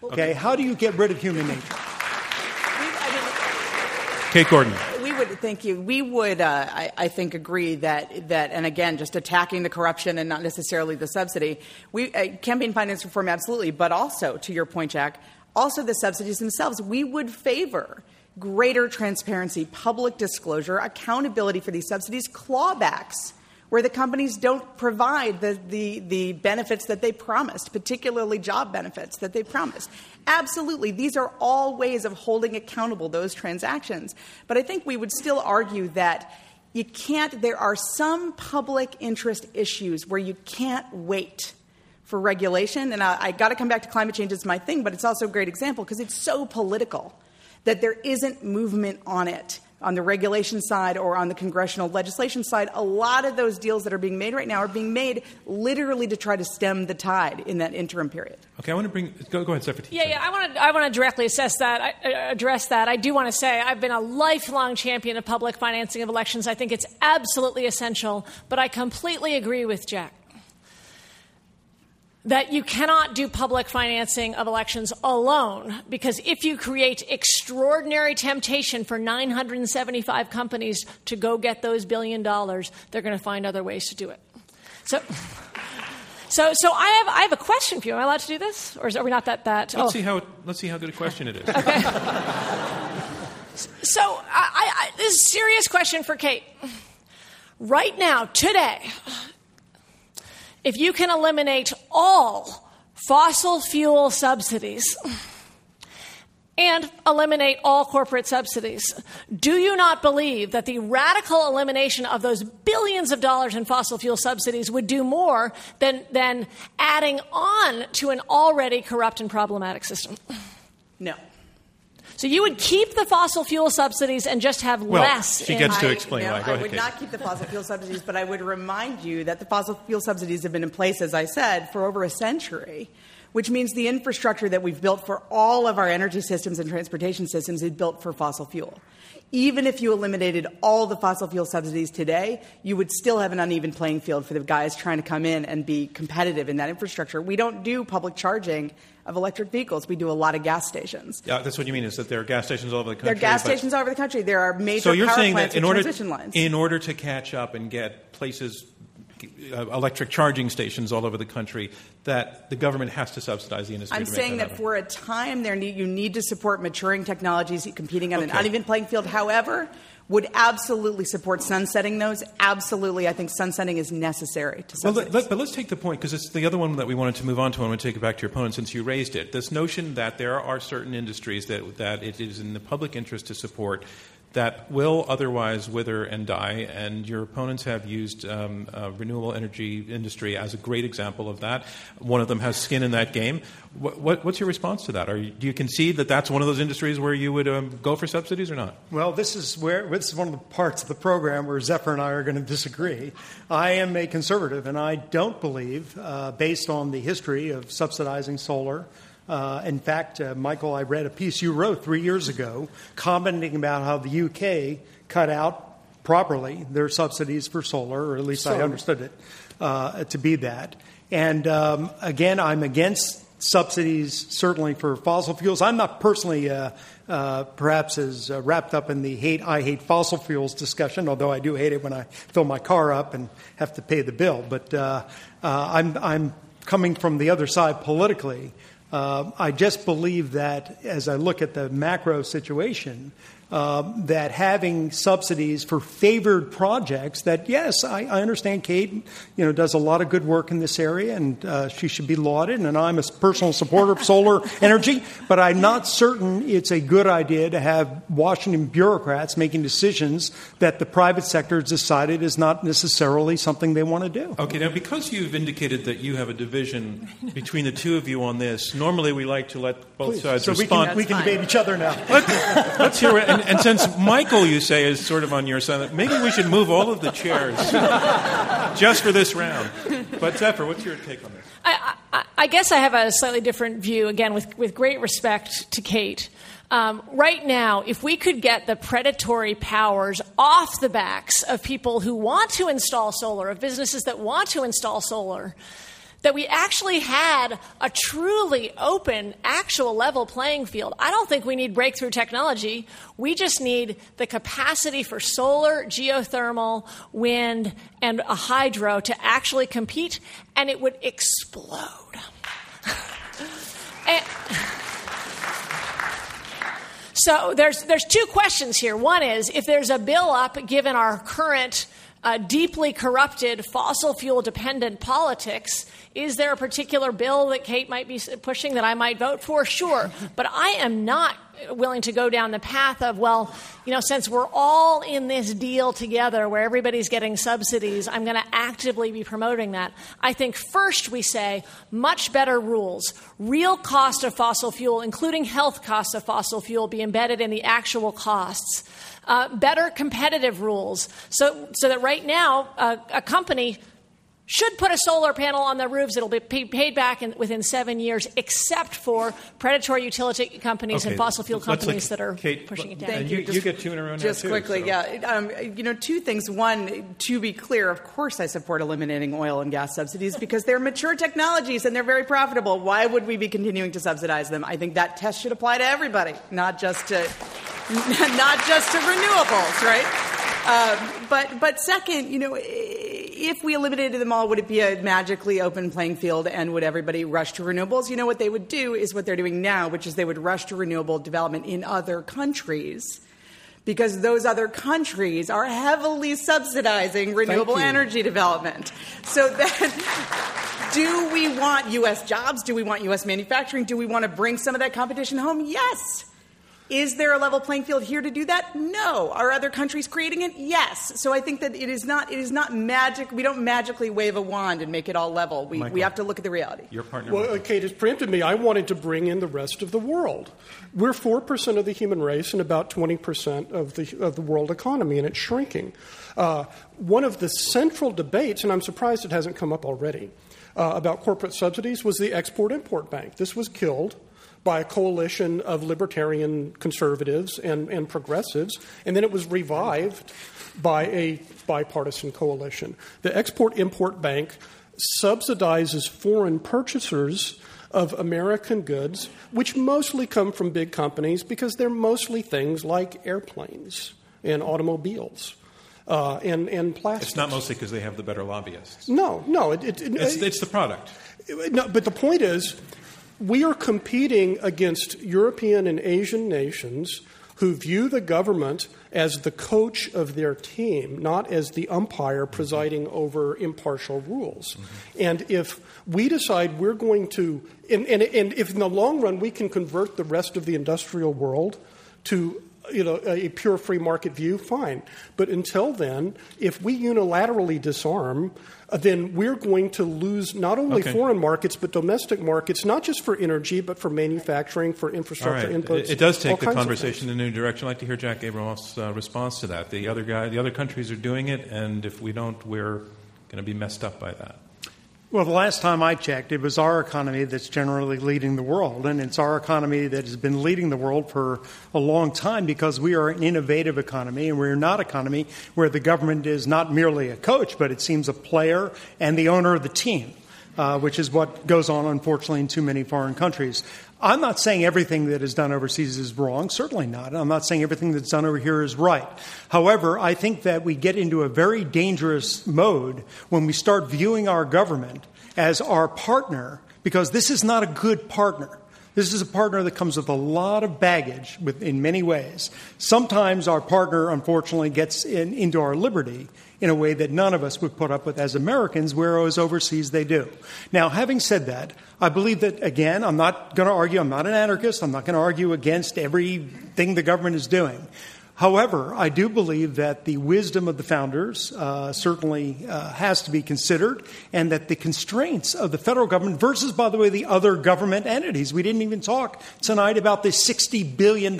Okay, how do you get rid of human nature? Kate Gordon. We would thank you. We would, uh, I, I think, agree that that, and again, just attacking the corruption and not necessarily the subsidy. We uh, campaign finance reform, absolutely, but also, to your point, Jack, also the subsidies themselves. We would favor greater transparency, public disclosure, accountability for these subsidies, clawbacks where the companies don't provide the, the, the benefits that they promised, particularly job benefits that they promised. Absolutely, these are all ways of holding accountable those transactions. But I think we would still argue that you can't, there are some public interest issues where you can't wait for regulation. And I, I got to come back to climate change as my thing, but it's also a great example because it's so political that there isn't movement on it on the regulation side or on the congressional legislation side, a lot of those deals that are being made right now are being made literally to try to stem the tide in that interim period. Okay, I want to bring. Go, go ahead, Stephanie. Yeah, yeah. I want to. I want to directly assess that. I, uh, address that. I do want to say I've been a lifelong champion of public financing of elections. I think it's absolutely essential. But I completely agree with Jack. That you cannot do public financing of elections alone because if you create extraordinary temptation for 975 companies to go get those billion dollars, they're going to find other ways to do it. So. So, so I have, I have a question for you. Am I allowed to do this, or is, are we not that that? Let's oh. see how let's see how good a question it is. Okay. so, I, I, this is a serious question for Kate. Right now, today, if you can eliminate all fossil fuel subsidies and eliminate all corporate subsidies, do you not believe that the radical elimination of those billions of dollars in fossil fuel subsidies would do more than, than adding on to an already corrupt and problematic system? No. So you would keep the fossil fuel subsidies and just have well, less. She gets to explain I, no, why. Go I ahead, would Kate. not keep the fossil fuel subsidies, but I would remind you that the fossil fuel subsidies have been in place, as I said, for over a century which means the infrastructure that we've built for all of our energy systems and transportation systems is built for fossil fuel. Even if you eliminated all the fossil fuel subsidies today, you would still have an uneven playing field for the guys trying to come in and be competitive in that infrastructure. We don't do public charging of electric vehicles. We do a lot of gas stations. Yeah, that's what you mean is that there are gas stations all over the country. There are gas stations all over the country. There are major so you're power saying plants that in order, transmission lines. in order to catch up and get places Uh, electric charging stations all over the country that the government has to subsidize the industry. I'm saying that, that for a time there need, you need to support maturing technologies competing on okay. an uneven playing field. However, would absolutely support sunsetting those. Absolutely, I think sunsetting is necessary to well, let, let, but let's take the point because it's the other one that we wanted to move on to. I want to take it back to your opponent since you raised it. This notion that there are certain industries that that it is in the public interest to support that will otherwise wither and die. And your opponents have used um, uh, renewable energy industry as a great example of that. One of them has skin in that game. What, what, what's your response to that? You, do you concede that that's one of those industries where you would um, go for subsidies or not? Well, this is where this is one of the parts of the program where Zephyr and I are going to disagree. I am a conservative, and I don't believe, uh, based on the history of subsidizing solar uh, in fact, uh, Michael, I read a piece you wrote three years ago commenting about how the UK cut out properly their subsidies for solar, or at least I understood it uh, to be that. And um, again, I'm against subsidies certainly for fossil fuels. I'm not personally uh, uh, perhaps as uh, wrapped up in the hate I hate fossil fuels discussion, although I do hate it when I fill my car up and have to pay the bill. But I'm, I'm coming from the other side politically. Uh, I just believe that as I look at the macro situation, um, that having subsidies for favored projects that yes I, I, understand kate you know does a lot of good work in this area and uh, she should be lauded and i'm a personal supporter of solar energy but i'm not certain it's a good idea to have washington bureaucrats making decisions that the private sector has decided is not necessarily something they want to do. Okay now because you've indicated that you have a division between the two of you on this normally we like to let both Please. sides so respond we can, we can debate each other now. Let's, let's hear it and, and, since Michael, you say, is sort of on your side, maybe we should move all of the chairs just for this round. But Zephyr, what's your take on this? I, I, I guess I have a slightly different view, again, with, with great respect to Kate. Um, right now, if we could get the predatory powers off the backs of people who want to install solar, of businesses that want to install solar, that we actually had a truly open, actual level playing field. I don't think we need breakthrough technology. We just need the capacity for solar, geothermal, wind, and a hydro to actually compete, and it would explode. and, so there's, there's two questions here. One is if there's a bill up given our current uh, deeply corrupted fossil fuel dependent politics, is there a particular bill that Kate might be pushing that I might vote for? Sure. But I am not willing to go down the path of, well, you know, since we're all in this deal together where everybody's getting subsidies, I'm going to actively be promoting that. I think first we say much better rules. Real cost of fossil fuel, including health costs of fossil fuel, be embedded in the actual costs. Uh, better competitive rules. So, so that right now uh, a company should put a solar panel on their roofs. It'll be paid back in, within seven years, except for predatory utility companies Okay, and fossil fuel companies that are Kate- pushing it down. Thank you, you. you Just- get two in a row now, Just too, quickly, so- yeah. Um, you know, two things. One, to be clear, of course I support eliminating oil and gas subsidies because they're mature technologies and they're very profitable. Why would we be continuing to subsidize them? I think that test should apply to everybody, not just to not just to renewables, right? Um, but but second, you know, if we eliminated them all, would it be a magically open playing field and would everybody rush to renewables? You know what they would do is what they're doing now, which is they would rush to renewable development in other countries because those other countries are heavily subsidizing renewable energy development. So then, do we want U.S. jobs? Do we want U.S. manufacturing? Do we want to bring some of that competition home? Yes. Is there a level playing field here to do that? No. Are other countries creating it? Yes. So I think that it is not it is not magic. We don't magically wave a wand and make it all level. We, we have to look at the reality. Your partner. Well, uh, Kate has preempted me. I wanted to bring in the rest of the world. We're 4% of the human race and about 20% of the, of the world economy, and it's shrinking. Uh, one of the central debates, and I'm surprised it hasn't come up already, uh, about corporate subsidies was the Export Import Bank. This was killed by a coalition of libertarian conservatives and, and progressives, and then it was revived by a bipartisan coalition. The Export Import Bank subsidizes foreign purchasers of American goods, which mostly come from big companies because they're mostly things like airplanes and automobiles. Uh, and, and plastics. it's not mostly because they have the better lobbyists. No, no. It, it, It's, it's the product. no, but the point is, we are competing against European and Asian nations who view the government as the coach of their team, not as the umpire presiding over impartial rules. And if we decide we're going to, and, and, and if in the long run we can convert the rest of the industrial world to you know, a pure free market view, fine. But until then, if we unilaterally disarm, then we're going to lose not only Okay. foreign markets but domestic markets, not just for energy but for manufacturing, for infrastructure right. inputs. It, it does take the conversation in a new direction. I'd like to hear Jack Abramoff's uh, response to that. The other guy, the other countries are doing it, and if we don't, we're going to be messed up by that. Well, the last time I checked, it was our economy that's generally leading the world. And it's our economy that has been leading the world for a long time because we are an innovative economy and we're not economy where the government is not merely a coach, but it seems a player and the owner of the team, uh, which is what goes on, unfortunately, in too many foreign countries. I'm not saying everything that is done overseas is wrong, certainly not. I'm not saying everything that's done over here is right. However, I think that we get into a very dangerous mode when we start viewing our government as our partner because this is not a good partner. This is a partner that comes with a lot of baggage with, in many ways. Sometimes our partner, unfortunately, gets in, into our liberty in a way that none of us would put up with as Americans, whereas overseas they do. Now, having said that, I believe that, again, I'm not going to argue, I'm not an anarchist, I'm not going to argue against everything the government is doing. However, I do believe that the wisdom of the founders uh, certainly uh, has to be considered, and that the constraints of the federal government versus, by the way, the other government entities. We didn't even talk tonight about the $60 billion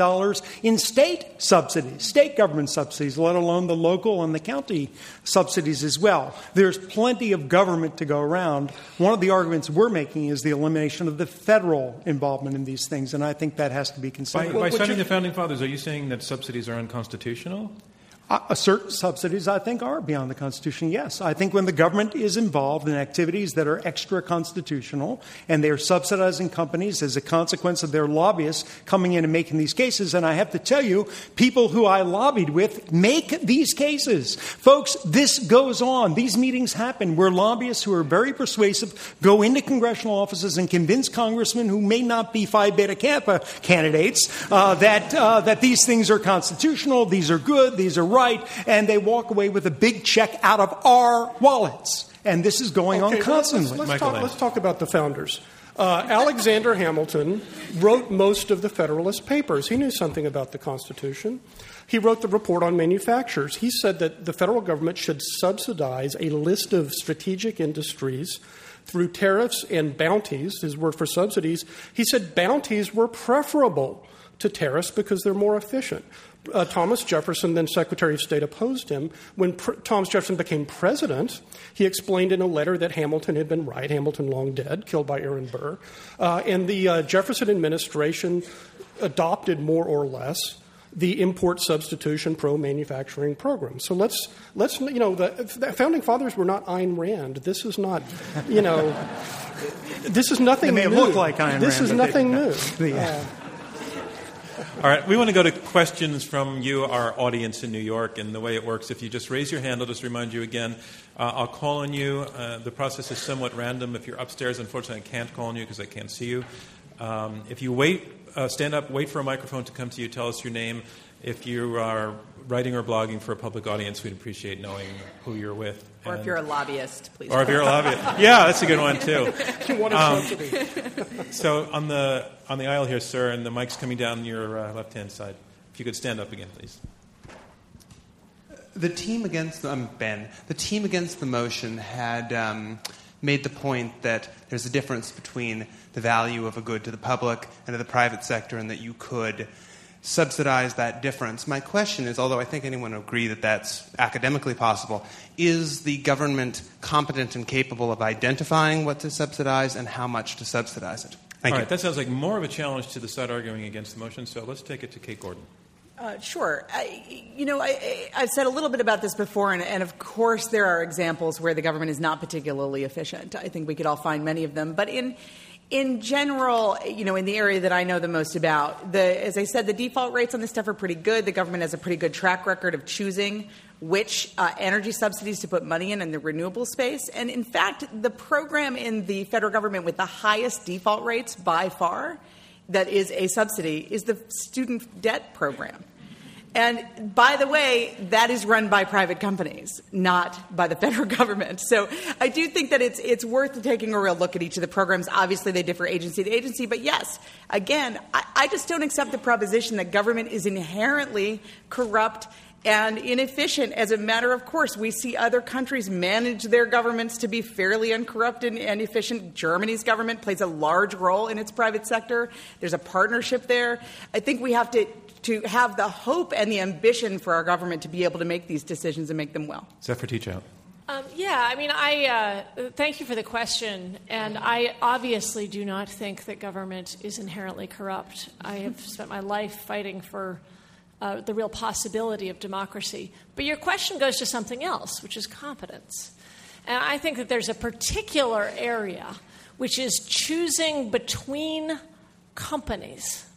in state subsidies, state government subsidies, let alone the local and the county subsidies as well. There's plenty of government to go around. One of the arguments we're making is the elimination of the federal involvement in these things, and I think that has to be considered. by what citing you- the founding fathers, are you saying that subsidies are unconstitutional? Uh, certain subsidies, I think, are beyond the Constitution, yes. I think when the government is involved in activities that are extra constitutional and they're subsidizing companies as a consequence of their lobbyists coming in and making these cases, and I have to tell you, people who I lobbied with make these cases. Folks, this goes on. These meetings happen where lobbyists who are very persuasive go into congressional offices and convince congressmen who may not be Phi Beta Kappa candidates uh, that, uh, that these things are constitutional, these are good, these are right, and they walk away with a big check out of our wallets. And this is going Okay, on well, let's- constantly. Let's, talk, let's talk about the founders. Uh, Alexander Hamilton wrote most of the Federalist Papers. He knew something about the Constitution. He wrote the report on manufacturers. He said that the federal government should subsidize a list of strategic industries through tariffs and bounties, his word for subsidies. He said bounties were preferable to tariffs because they're more efficient. Uh, Thomas Jefferson, then Secretary of State, opposed him. When pr- Thomas Jefferson became president, he explained in a letter that Hamilton had been right, Hamilton long dead, killed by Aaron Burr. Uh, and the uh, Jefferson administration adopted more or less the import substitution pro manufacturing program. So let's, let's you know, the, the, founding fathers were not Ayn Rand. This is not, you know, this is nothing they may new. look like Ayn this Rand, is nothing they- new. Yeah. All right, we want to go to questions from you, our audience in New York. And the way it works, if you just raise your hand, I'll just remind you again. Uh, I'll call on you. Uh, the process is somewhat random. If you're upstairs, unfortunately, I can't call on you because I can't see you. Um, if you wait, uh, stand up, wait for a microphone to come to you, tell us your name. If you are writing or blogging for a public audience, we'd appreciate knowing who you're with. Or if you're a lobbyist, please. or if you're a lobbyist. Yeah, that's a good one, too. You want a Um. So on the on the aisle here, sir, and the mic's coming down your uh, left hand side. If you could stand up again, please. The team against the, um, Ben, the team against the motion had um, made the point that there's a difference between the value of a good to the public and to the private sector, and that you could subsidize that difference. My question is, although I think anyone would agree that that's academically possible, is the government competent and capable of identifying what to subsidize and how much to subsidize it? Thank All you. right, that sounds like more of a challenge to the side arguing against the motion. So let's take it to Kate Gordon. Uh, sure. I, you know, I, I, I've said a little bit about this before, and, and of course, there are examples where the government is not particularly efficient. I think we could all find many of them. But in in general, you know, in the area that I know the most about, the, as I said, the default rates on this stuff are pretty good. The government has a pretty good track record of choosing which uh, energy subsidies to put money in in the renewable space. And in fact, the program in the federal government with the highest default rates by far that is a subsidy is the student debt program. And by the way, that is run by private companies, not by the federal government. So I do think that it's, it's worth taking a real look at each of the programs. Obviously, they differ agency to agency, but yes, again, I, I just don't accept the proposition that government is inherently corrupt and inefficient. As a matter of course, we see other countries manage their governments to be fairly uncorrupted and efficient. Germany's government plays a large role in its private sector. There's a partnership there. I think we have to, to have the hope and the ambition for our government to be able to make these decisions and make them well. Zephyr Teachout. Um, yeah, I mean, I uh, thank you for the question, and I obviously do not think that government is inherently corrupt. I have spent my life fighting for uh, the real possibility of democracy. But your question goes to something else, which is competence, and I think that there's a particular area which is choosing between companies,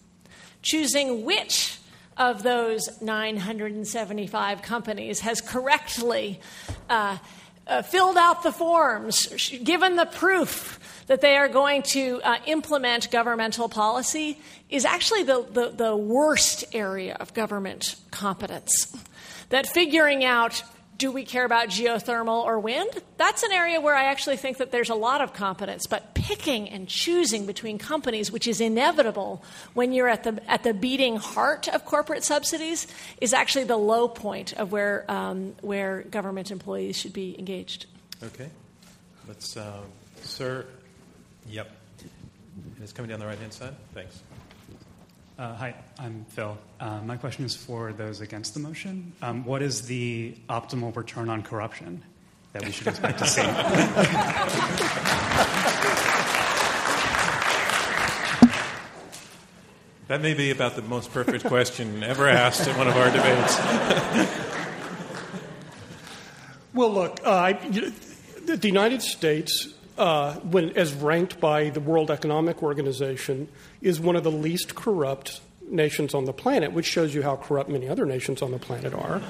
choosing which of those 975 companies has correctly uh, uh, filled out the forms, given the proof that they are going to uh, implement governmental policy, is actually the, the, the worst area of government competence. That figuring out do we care about geothermal or wind? That's an area where I actually think that there's a lot of competence. But picking and choosing between companies, which is inevitable when you're at the, at the beating heart of corporate subsidies, is actually the low point of where, um, where government employees should be engaged. Okay. Let's, uh, sir. Yep. And it's coming down the right hand side. Thanks. Uh, hi, I'm Phil. Uh, my question is for those against the motion. Um, what is the optimal return on corruption that we should expect to see? That may be about the most perfect question ever asked in one of our debates. Well, look, uh, I, you- the the United States, uh, when, as ranked by the World Economic Organization, is one of the least corrupt nations on the planet, which shows you how corrupt many other nations on the planet are.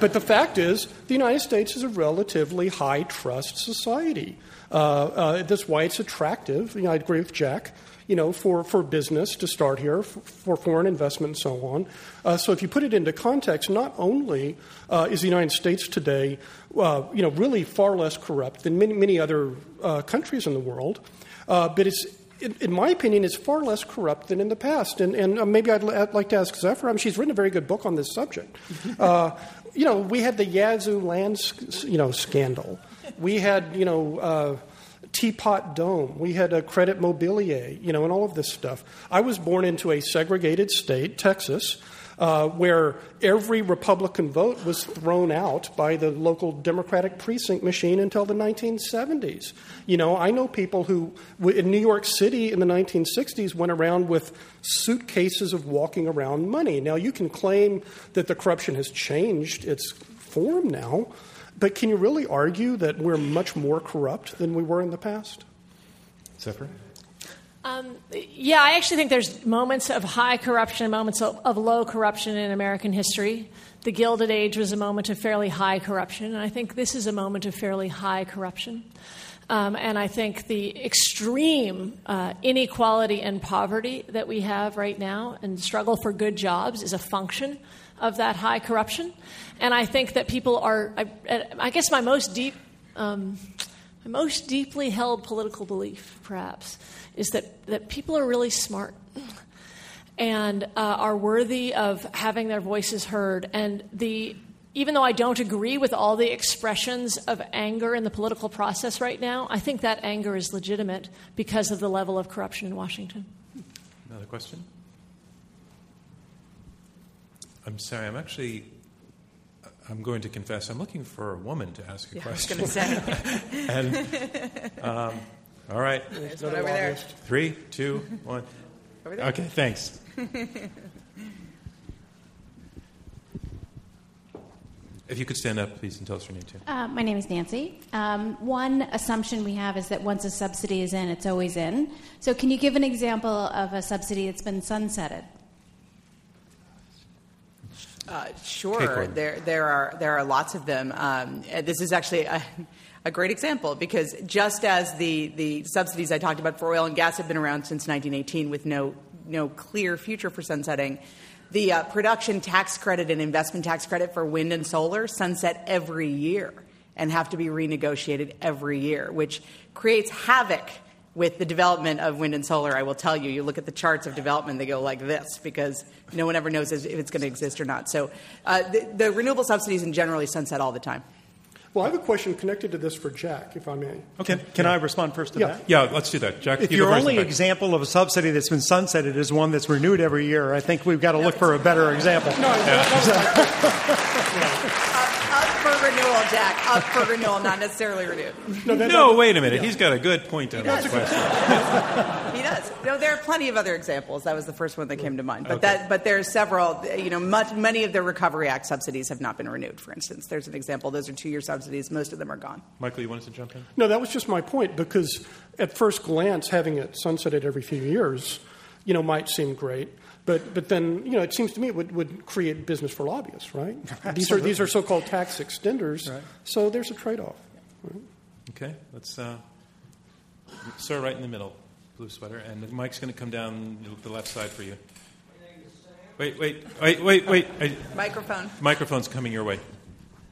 But the fact is, the United States is a relatively high trust society. Uh, uh, that's why it's attractive. You know, I agree with Jack. You know, for, for business to start here, for, for foreign investment, and so on. Uh, so, if you put it into context, not only uh, is the United States today, uh, you know, really far less corrupt than many many other uh, countries in the world, uh, but it's in, in my opinion, it's far less corrupt than in the past. And, and uh, maybe I'd, l- I'd like to ask Zephyr. I mean, she's written a very good book on this subject. Uh, you know, we had the Yazoo land, you know, scandal. We had, you know, uh, Teapot Dome. We had a Credit Mobilier, you know, and all of this stuff. I was born into a segregated state, Texas. uh, where every Republican vote was thrown out by the local Democratic precinct machine until the 1970s. You know, I know people who in New York City in the 1960s went around with suitcases of walking around money. Now, you can claim that the corruption has changed its form now, but can you really argue that we're much more corrupt than we were in the past? Zephyr? Um, yeah, I actually think there's moments of high corruption, and moments of, of, low corruption in American history. The Gilded Age was a moment of fairly high corruption, and I think this is a moment of fairly high corruption. Um, and I think the extreme uh, inequality and poverty that we have right now and struggle for good jobs is a function of that high corruption. And I think that people are, I, I guess my most deep, um, my most deeply held political belief, perhaps, is that, that people are really smart and uh, are worthy of having their voices heard. And the, even though I don't agree with all the expressions of anger in the political process right now, I think that anger is legitimate because of the level of corruption in Washington. Another question? I'm sorry, I'm actually I'm going to confess, I'm looking for a woman to ask a yeah, question. I was going to say. and, um, all right. There's one over there. Three, two, one. Over there. Okay, thanks. if you could stand up, please, and tell us your name, too. Uh, my name is Nancy. Um, one assumption we have is that once a subsidy is in, it's always in. So, can you give an example of a subsidy that's been sunsetted? Uh, sure, there there are there are lots of them. Um, this is actually a, a, great example because just as the the subsidies I talked about for oil and gas have been around since 1918 with no no clear future for sunsetting, the uh, production tax credit and investment tax credit for wind and solar sunset every year and have to be renegotiated every year, which creates havoc with the development of wind and solar, I will tell you, you look at the charts of development, they go like this because no one ever knows if it's going to exist or not. So uh, the, the, renewable subsidies in generally sunset all the time. Well, I have a question connected to this for Jack, if I may. Okay. Can I respond first to yeah. that? Yeah, let's do that. Jack, if your only example of a subsidy that's been sunsetted is one that's renewed every year, I think we've got to look for a better example. No, yeah. for renewal, Jack. Up for renewal, not necessarily renewed. No, that, no wait a minute. He's got a good point on that question. he does. No, there are plenty of other examples. That was the first one that came to mind. But okay. that, but there's several. You know, much, many of the Recovery Act subsidies have not been renewed. For instance, there's an example. Those are two-year subsidies. Most of them are gone. Michael, you wanted to jump in? No, that was just my point because at first glance, having it sunsetted every few years, you know, might seem great. But, but then, you know, it seems to me it would, would create business for lobbyists, right? these are, these are so called tax extenders, right. so there's a trade off. Right? Okay, let's, uh, sir, right in the middle, blue sweater, and Mike's going to come down the left side for you. Wait, wait, wait, wait, wait. I, Microphone. Microphone's coming your way.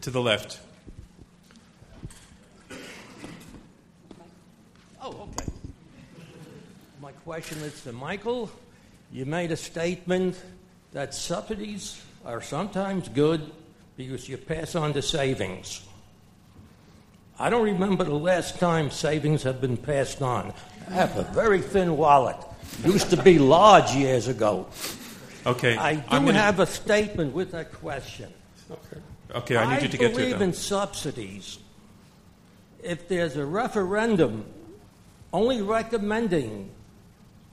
To the left. Oh, okay. My question is to Michael you made a statement that subsidies are sometimes good because you pass on the savings. I don't remember the last time savings have been passed on. I have a very thin wallet. Used to be large years ago. Okay. I do gonna... have a statement with a question. Okay. Okay, I need you to get to it. I believe in subsidies. If there's a referendum only recommending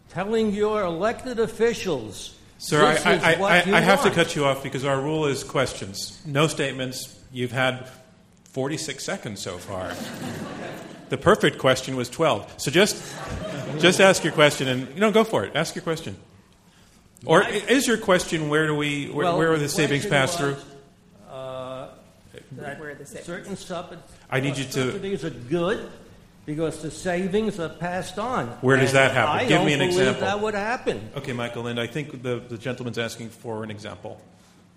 telling your elected officials. Sir, I, I, I, I have to cut you off because our rule is questions, no statements. You've had 46 seconds so far. the perfect question was 12. So just, just ask your question and you know, go for it. Ask your question. Or My, is your question where do we where, well, where are the savings passed through? Uh, where are the savings? Certain subsidies. I need you to. Subsidies are good because the savings are passed on. Where does that happen? I Give me an example. That would happen. Okay, Michael, and I think the, the gentleman's asking for an example.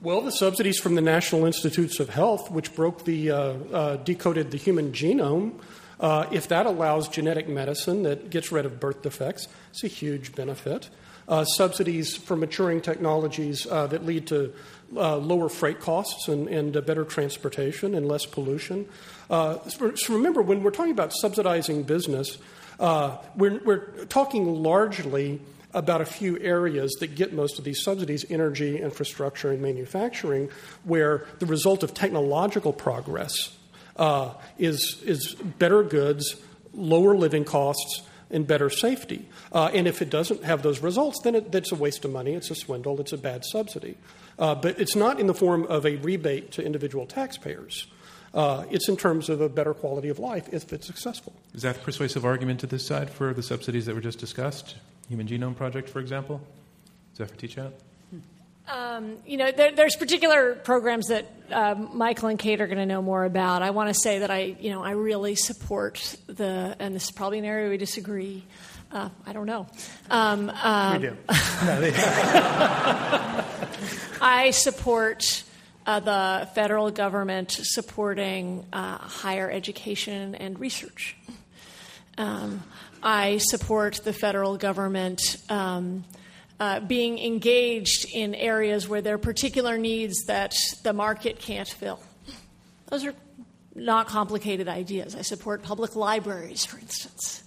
Well, the subsidies from the National Institutes of Health, which broke the uh, uh, decoded the human genome, uh, if that allows genetic medicine that gets rid of birth defects, it's a huge benefit. Uh, subsidies for maturing technologies uh, that lead to uh, lower freight costs and, and better transportation and less pollution. Uh, so remember, when we're talking about subsidizing business, uh, we're, we're talking largely about a few areas that get most of these subsidies energy, infrastructure, and manufacturing, where the result of technological progress uh, is, is better goods, lower living costs, and better safety. Uh, and if it doesn't have those results, then it, that's a waste of money, it's a swindle, it's a bad subsidy. Uh, but it's not in the form of a rebate to individual taxpayers. Uh, it's in terms of a better quality of life if it's successful. Is that a persuasive argument to this side for the subsidies that were just discussed? Human Genome Project, for example? Is that Zephyr Teachout? Um, you know, there, there's particular programs that uh, Michael and Kate are going to know more about. I want to say that I, you know, I really support the, and this is probably an area we disagree. Uh, I don't know. Um, um, we do. I support uh, the federal government supporting uh, higher education and research. Um, I support the federal government um, uh, being engaged in areas where there are particular needs that the market can't fill. Those are not complicated ideas. I support public libraries, for instance.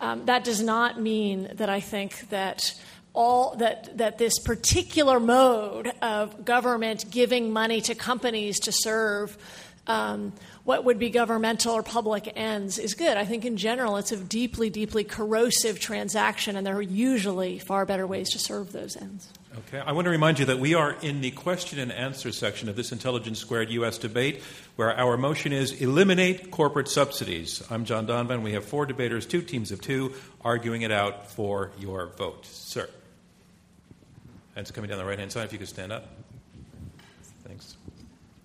Um, that does not mean that I think that all that that this particular mode of government giving money to companies to serve um, what would be governmental or public ends is good. I think in general it's a deeply, deeply corrosive transaction, and there are usually far better ways to serve those ends. Okay, I want to remind you that we are in the question and answer section of this Intelligence Squared U.S. debate, where our motion is eliminate corporate subsidies. I'm John Donvan. We have four debaters, two teams of two, arguing it out for your vote. Sir. Hands coming down the right hand side, if you could stand up. Thanks.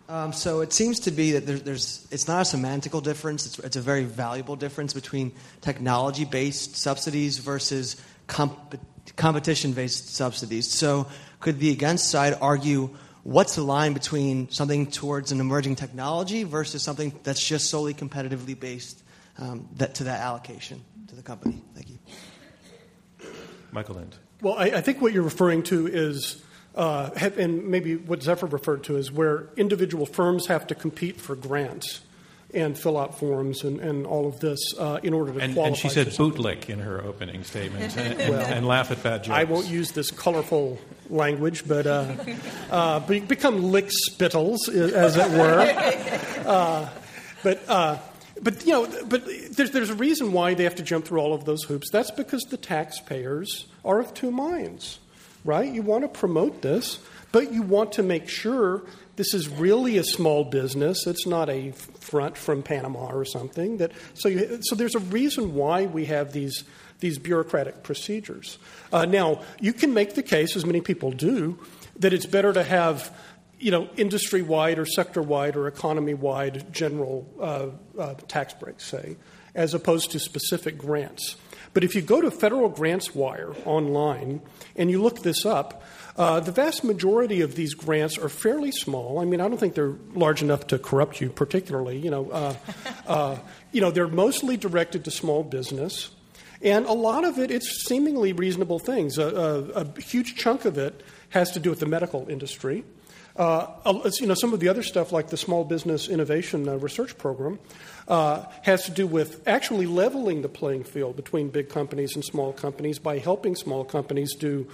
Um, so it seems to be that there's, there's, it's not a semantical difference. It's, it's a very valuable difference between technology-based subsidies versus comp- competition-based subsidies. So could the against side argue what's the line between something towards an emerging technology versus something that's just solely competitively based um, that, to that allocation to the company? Thank you. Michael Lind. Well, I, I think what you're referring to is uh, and maybe what Zephyr referred to is where individual firms have to compete for grants and fill out forms and, and all of this uh, in order to and, qualify. And she said bootlick in her opening statement and, well, and, laugh at bad jokes. I won't use this colorful language, but uh, uh, become lick spittles, as it were. Uh, but uh, but you know, but there's there's a reason why they have to jump through all of those hoops. That's because the taxpayers are of two minds right? You want to promote this, but you want to make sure this is really a small business. It's not a front from Panama or something. That so you, so there's a reason why we have these these bureaucratic procedures. Uh, now you can make the case, as many people do, that it's better to have you know industry wide or sector wide or economy wide general uh, uh, tax breaks, say, as opposed to specific grants. But if you go to Federal Grants Wire online and you look this up, uh, the vast majority of these grants are fairly small. I mean, I don't think they're large enough to corrupt you particularly. You know, uh, uh, you know, they're mostly directed to small business, and a lot of it, it's seemingly reasonable things. A, a, a huge chunk of it has to do with the medical industry. Uh, you know, some of the other stuff, like the Small Business Innovation uh, Research Program, uh, has to do with actually leveling the playing field between big companies and small companies by helping small companies do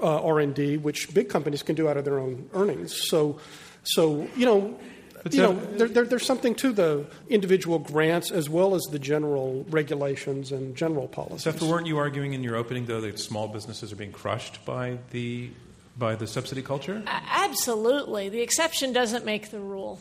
uh, R&D, which big companies can do out of their own earnings. So, so you know, you know, there, there, there's something to the individual grants as well as the general regulations and general policies. Zephyr, weren't you arguing in your opening, though, that small businesses are being crushed by the by the subsidy culture? Absolutely. The exception doesn't make the rule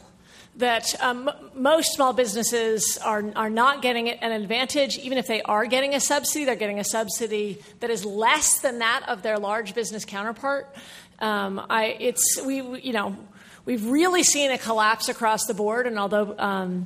that um, most small businesses are, are not getting an advantage. Even if they are getting a subsidy, they're getting a subsidy that is less than that of their large business counterpart. Um, I, it's, we, you know, we've really seen a collapse across the board, and although um,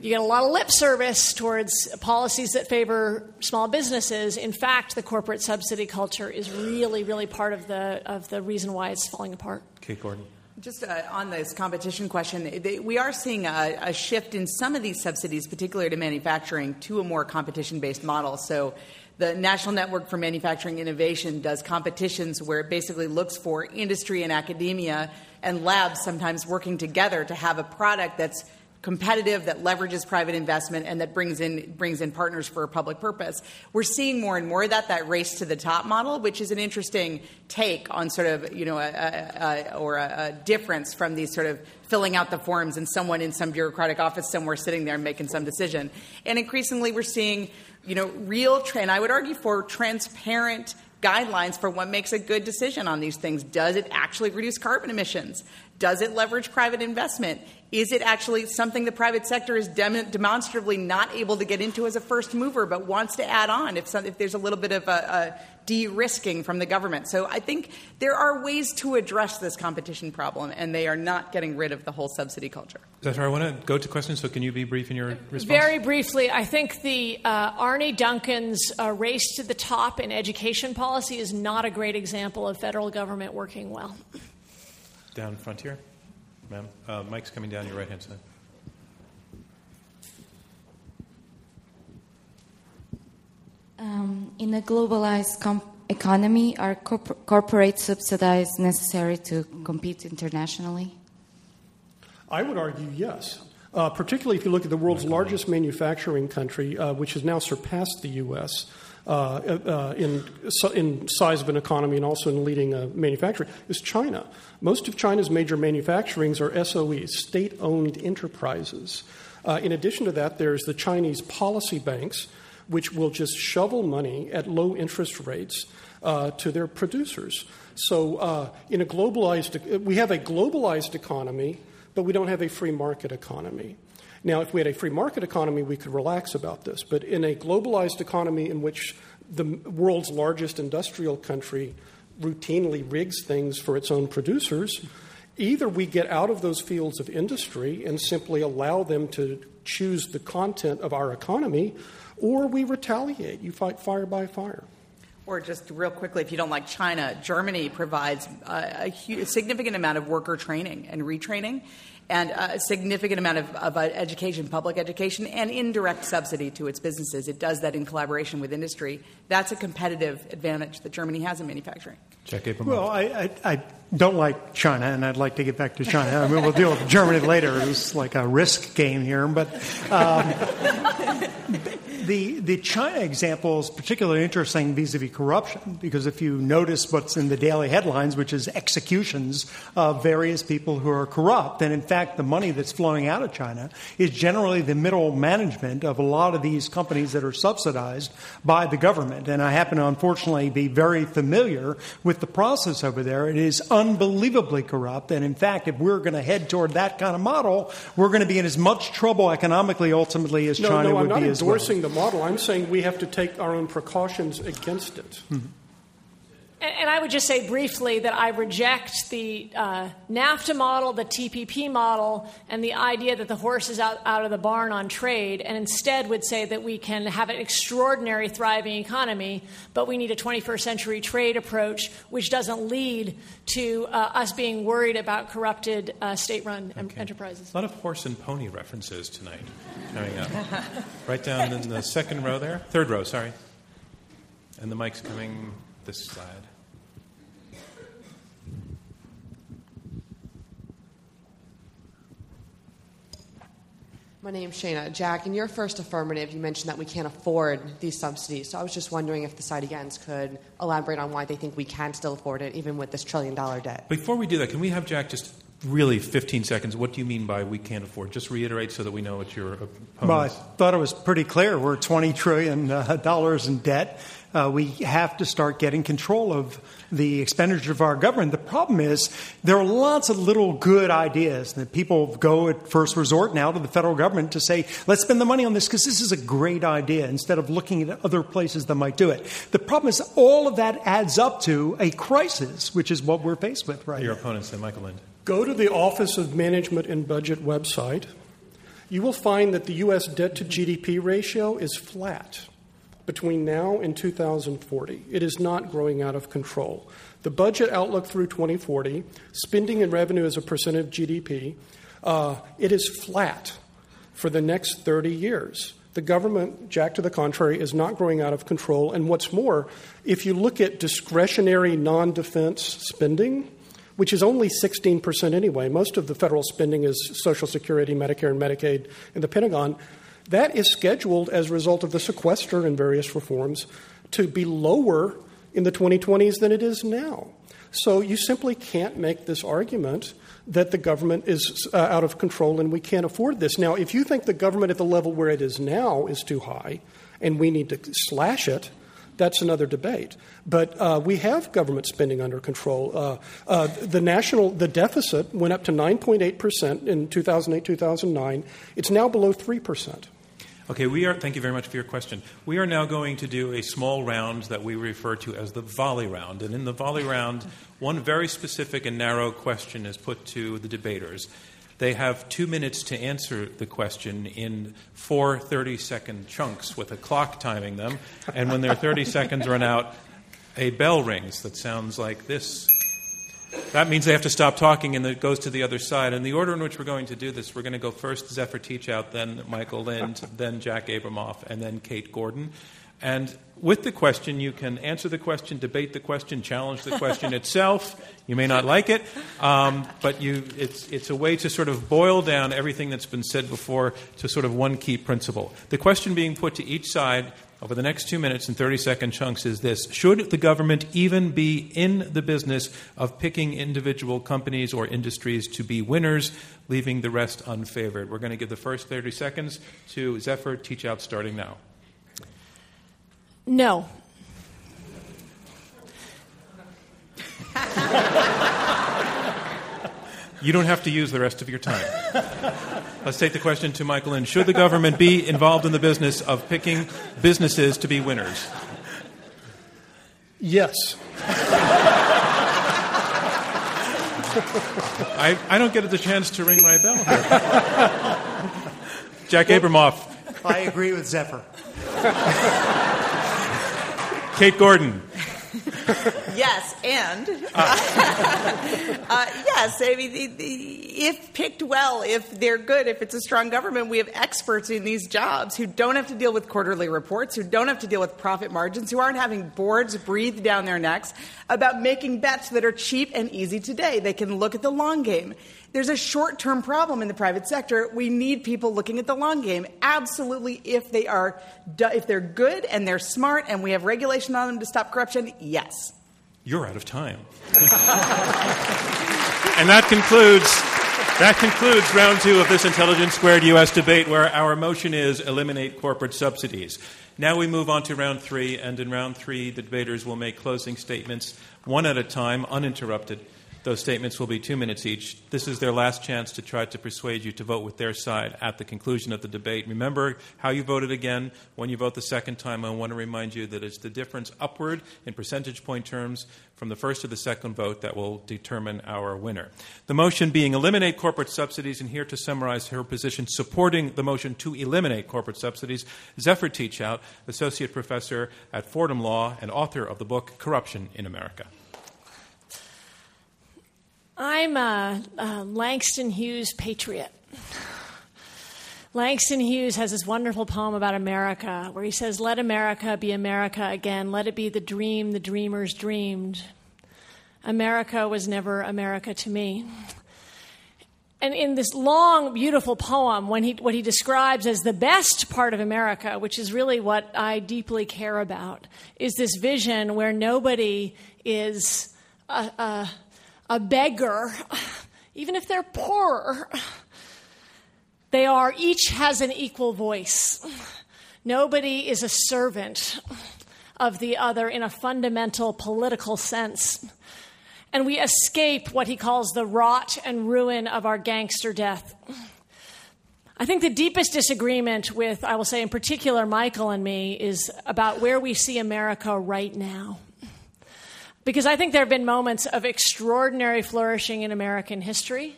you get a lot of lip service towards policies that favor small businesses. In fact, the corporate subsidy culture is really, really part of the of the reason why it's falling apart. Kate Gordon. Just uh, on this competition question, they, we are seeing a, a, shift in some of these subsidies, particularly to manufacturing, to a more competition based model. So, the National Network for Manufacturing Innovation does competitions where it basically looks for industry and academia and labs sometimes working together to have a product that's competitive, that leverages private investment, and that brings in brings in partners for a public purpose. We're seeing more and more of that that race to the top model, which is an interesting take on sort of you know a, a, a, or a, difference from these sort of filling out the forms and someone in some bureaucratic office somewhere sitting there making some decision. And increasingly, we're seeing you know real, tra- and I would argue for transparent guidelines for what makes a good decision on these things. Does it actually reduce carbon emissions? Does it leverage private investment? Is it actually something the private sector is dem- demonstrably not able to get into as a first mover, but wants to add on if, some, if there's a little bit of a, a de-risking from the government? So I think there are ways to address this competition problem, and they are not getting rid of the whole subsidy culture. Zephyr, I want to go to questions, so can you be brief in your response? Very briefly, I think the uh, Arne Duncan's uh, race to the top in education policy is not a great example of federal government working well. Down front here ma'am. Uh, Mike's coming down your right hand side. Um, in a globalized com- economy, are corp- corporate subsidies necessary to compete internationally? I would argue yes. Uh, particularly if you look at the world's largest manufacturing country, uh, which has now surpassed the U.S. Uh, uh, in, in size of an economy and also in leading uh, manufacturing, is China. Most of China's major manufacturings are SOEs, state owned enterprises. Uh, in addition to that, there's the Chinese policy banks, which will just shovel money at low interest rates uh, to their producers. So, uh, in a globalized, we have a globalized economy, but we don't have a free market economy. Now, if we had a free market economy, we could relax about this. But in a globalized economy in which the world's largest industrial country routinely rigs things for its own producers, either we get out of those fields of industry and simply allow them to choose the content of our economy, or we retaliate. You fight fire by fire. Or just real quickly, if you don't like China, Germany provides a, a, a significant amount of worker training and retraining and a significant amount of, of, education, public education, and indirect subsidy to its businesses. It does that in collaboration with industry. That's a competitive advantage that Germany has in manufacturing. Check well, I, I, I, don't like China, and I'd like to get back to China. I mean, we'll deal with Germany later. It's like a risk game here, but. Um, the, the China example is particularly interesting vis a vis corruption because if you notice what's in the daily headlines, which is executions of various people who are corrupt, and in fact, the money that's flowing out of China is generally the middle management of a lot of these companies that are subsidized by the government. And I happen to unfortunately be very familiar with the process over there. It is unbelievably corrupt. And in fact, if we're going to head toward that kind of model, we're going to be in as much trouble economically ultimately as no, China no, would be as well. The model. I'm saying we have to take our own precautions against it. Mm-hmm. And I would just say briefly that I reject the uh, NAFTA model, the TPP model, and the idea that the horse is out, out of the barn on trade, and instead would say that we can have an extraordinary thriving economy, but we need a 21st century trade approach, which doesn't lead to uh, us being worried about corrupted uh, state run okay. enterprises. A lot of horse and pony references tonight coming up. right down in the second row there, third row, sorry. And the mic's coming this side. My name's Shana. Jack, in your first affirmative, you mentioned that we can't afford these subsidies. So I was just wondering if the side against could elaborate on why they think we can still afford it, even with this trillion dollar debt. Before we do that, can we have Jack just really 15 seconds? What do you mean by we can't afford? Just reiterate so that we know what your opponent. Well, I thought it was pretty clear. We're 20 trillion uh, dollars in debt uh, we have to start getting control of the expenditure of our government. The problem is there are lots of little good ideas that people go at first resort now to the federal government to say, let's spend the money on this because this is a great idea instead of looking at other places that might do it. The problem is all of that adds up to a crisis, which is what we're faced with right Your now. opponent said, Michael Lind. Go to the Office of Management and Budget website. You will find that the U.S. debt to GDP ratio is flat between now and 2040. It is not growing out of control. The budget outlook through 2040, spending and revenue as a percent of GDP, uh, it is flat for the next 30 years. The government, Jack to the contrary, is not growing out of control. And what's more, if you look at discretionary non defense spending, which is only 16% anyway. Most of the federal spending is Social Security, Medicare, and Medicaid, and the Pentagon. That is scheduled as a result of the sequester and various reforms to be lower in the 2020s than it is now. So you simply can't make this argument that the government is uh, out of control and we can't afford this. Now, if you think the government at the level where it is now is too high and we need to slash it, that's another debate. But uh, we have government spending under control. Uh, uh, the national the deficit went up to 9.8 percent in 2008 2009. It's now below three percent. Okay, we are. Thank you very much for your question. We are now going to do a small round that we refer to as the volley round, and in the volley round, one very specific and narrow question is put to the debaters. They have two minutes to answer the question in four 30 second chunks with a clock timing them. And when their 30 seconds run out, a bell rings that sounds like this. That means they have to stop talking and it goes to the other side. And the order in which we're going to do this, we're going to go first Zephyr Teachout, then Michael Lind, then Jack Abramoff, and then Kate Gordon. And with the question, you can answer the question, debate the question, challenge the question itself. You may not like it, um, but you, it's, it's a way to sort of boil down everything that's been said before to sort of one key principle. The question being put to each side over the next two minutes and 30 second chunks is this Should the government even be in the business of picking individual companies or industries to be winners, leaving the rest unfavored? We're going to give the first 30 seconds to Zephyr Teachout starting now. No. You don't have to use the rest of your time. Let's take the question to Michael Lind. Should the government be involved in the business of picking businesses to be winners? Yes. I, I don't get the chance to ring my bell here. Jack Abramoff. I agree with Zephyr. Kate Gordon. Yes, and uh, yes, I mean, the, the, if picked well, if they're good, if it's a strong government, we have experts in these jobs who don't have to deal with quarterly reports, who don't have to deal with profit margins, who aren't having boards breathe down their necks about making bets that are cheap and easy today. They can look at the long game. There's a short term problem in the private sector. We need people looking at the long game. Absolutely, if they are, if they're good and they're smart and we have regulation on them to stop corruption, yes. You're out of time. and that concludes that concludes round two of this Intelligence Squared U.S. debate, where our motion is eliminate corporate subsidies. Now we move on to round three, and in round three, the debaters will make closing statements, one at a time, uninterrupted. Those statements will be two minutes each. This is their last chance to try to persuade you to vote with their side at the conclusion of the debate. Remember how you voted again when you vote the second time. I want to remind you that it's the difference upward in percentage point terms from the first to the second vote that will determine our winner. The motion being eliminate corporate subsidies, and here to summarize her position supporting the motion to eliminate corporate subsidies, Zephyr Teachout, associate professor at Fordham Law and author of the book Corruption in America. I'm a, a Langston Hughes patriot. Langston Hughes has this wonderful poem about America where he says, Let America be America again. Let it be the dream the dreamers dreamed. America was never America to me. And in this long, beautiful poem, when he, what he describes as the best part of America, which is really what I deeply care about, is this vision where nobody is a, a a beggar, even if they're poor, they are each has an equal voice. Nobody is a servant of the other in a fundamental political sense. And we escape what he calls the rot and ruin of our gangster death. I think the deepest disagreement with, I will say in particular, Michael and me, is about where we see America right now. Because I think there have been moments of extraordinary flourishing in American history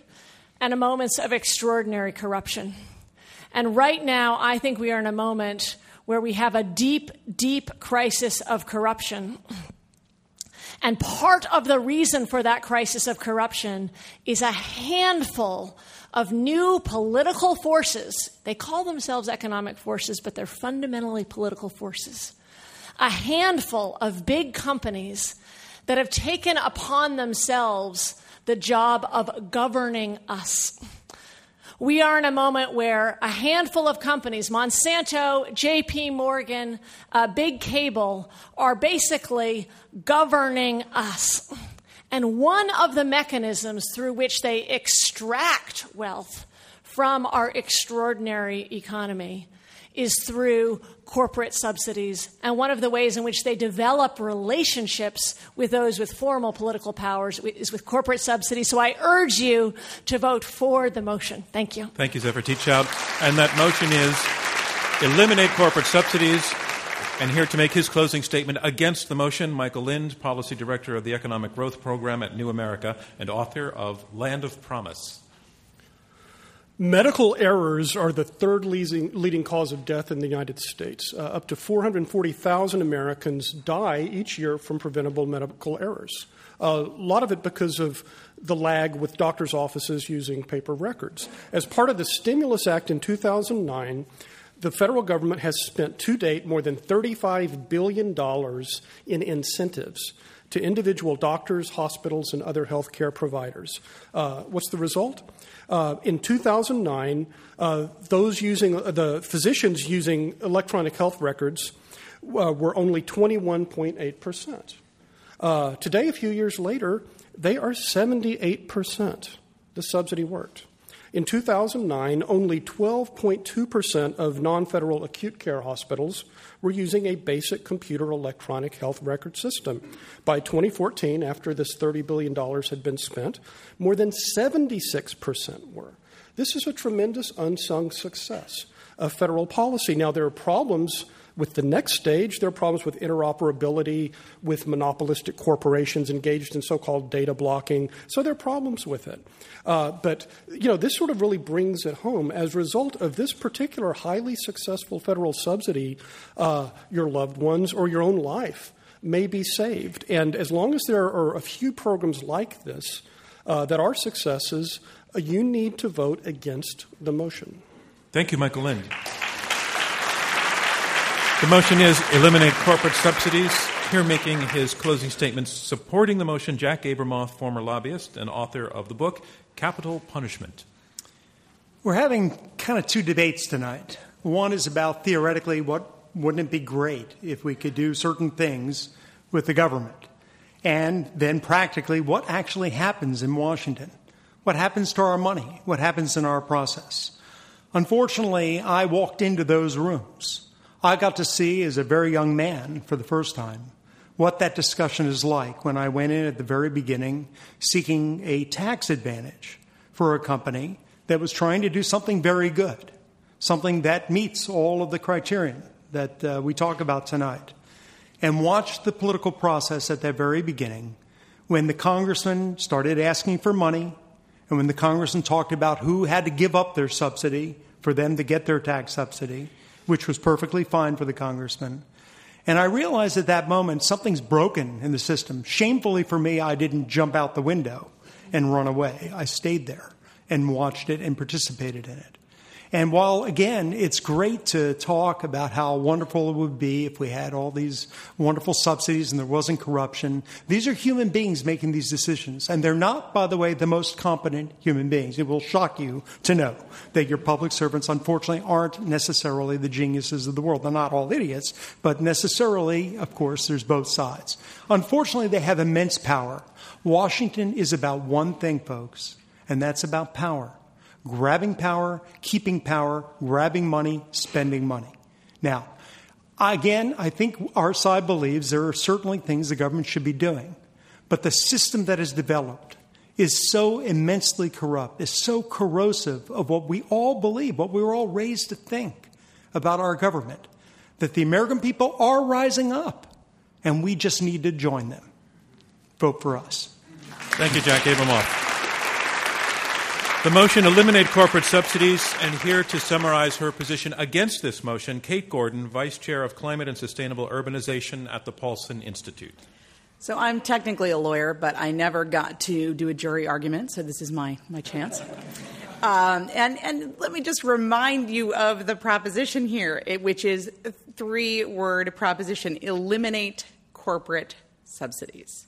and moments of extraordinary corruption. And right now, I think we are in a moment where we have a deep, deep crisis of corruption. And part of the reason for that crisis of corruption is a handful of new political forces. They call themselves economic forces, but they're fundamentally political forces. A handful of big companies that have taken upon themselves the job of governing us. We are in a moment where a handful of companies, Monsanto, JP Morgan, uh, Big Cable, are basically governing us. And one of the mechanisms through which they extract wealth from our extraordinary economy is through corporate subsidies. And one of the ways in which they develop relationships with those with formal political powers is with corporate subsidies. So I urge you to vote for the motion. Thank you. Thank you, Zephyr Teachout. And that motion is eliminate corporate subsidies. And here to make his closing statement against the motion, Michael Lind, Policy Director of the Economic Growth Program at New America and author of Land of Promise. Medical errors are the third leading, cause of death in the United States. Uh, up to 440,000 Americans die each year from preventable medical errors. Uh, a lot of it because of the lag with doctors' offices using paper records. As part of the Stimulus Act in 2009, the federal government has spent to date more than $35 billion in incentives to individual doctors, hospitals, and other healthcare providers. Uh, what's the result? Uh, in 2009, uh, those using uh, the physicians using electronic health records uh, were only 21.8 percent. Uh, today, a few years later, they are 78 percent. The subsidy worked. In 2009, only 12.2% of non federal acute care hospitals were using a basic computer electronic health record system. By 2014, after this $30 billion had been spent, more than 76% were. This is a tremendous unsung success of federal policy. Now, there are problems with the next stage, there are problems with interoperability with monopolistic corporations engaged in so called data blocking. So there are problems with it. Uh, but, you know, this sort of really brings it home. As a result of this particular highly successful federal subsidy, uh, your loved ones or your own life may be saved. And as long as there are a few programs like this uh, that are successes, uh, you need to vote against the motion. Thank you, Michael Lind. The motion is eliminate corporate subsidies. Here making his closing statements supporting the motion, Jack Abramoff, former lobbyist and author of the book Capital Punishment. We're having kind of two debates tonight. One is about theoretically what wouldn't it be great if we could do certain things with the government? And then practically what actually happens in Washington? What happens to our money? What happens in our process? Unfortunately, I walked into those rooms. I got to see as a very young man for the first time what that discussion is like when I went in at the very beginning seeking a tax advantage for a company that was trying to do something very good, something that meets all of the criterion that uh, we talk about tonight, and watched the political process at that very beginning when the congressman started asking for money and when the congressman talked about who had to give up their subsidy for them to get their tax subsidy which was perfectly fine for the congressman. And I realized at that moment something's broken in the system. Shamefully for me, I didn't jump out the window and run away. I stayed there and watched it and participated in it. And while, again, it's great to talk about how wonderful it would be if we had all these wonderful subsidies and there wasn't corruption, these are human beings making these decisions. And they're not, by the way, the most competent human beings. It will shock you to know that your public servants, unfortunately, aren't necessarily the geniuses of the world. They're not all idiots, but necessarily, of course, there's both sides. Unfortunately, they have immense power. Washington is about one thing, folks, and that's about power grabbing power, keeping power, grabbing money, spending money. Now, again, I think our side believes there are certainly things the government should be doing, but the system that is developed is so immensely corrupt, is so corrosive of what we all believe, what we were all raised to think about our government, that the American people are rising up, and we just need to join them. Vote for us. Thank you, Jack Abramoff. The motion eliminate corporate subsidies, and here to summarize her position against this motion, Kate Gordon, Vice Chair of Climate and Sustainable Urbanization at the Paulson Institute. So I'm technically a lawyer, but I never got to do a jury argument, so this is my, my chance. Um, and, and let me just remind you of the proposition here, which is a three word proposition eliminate corporate subsidies.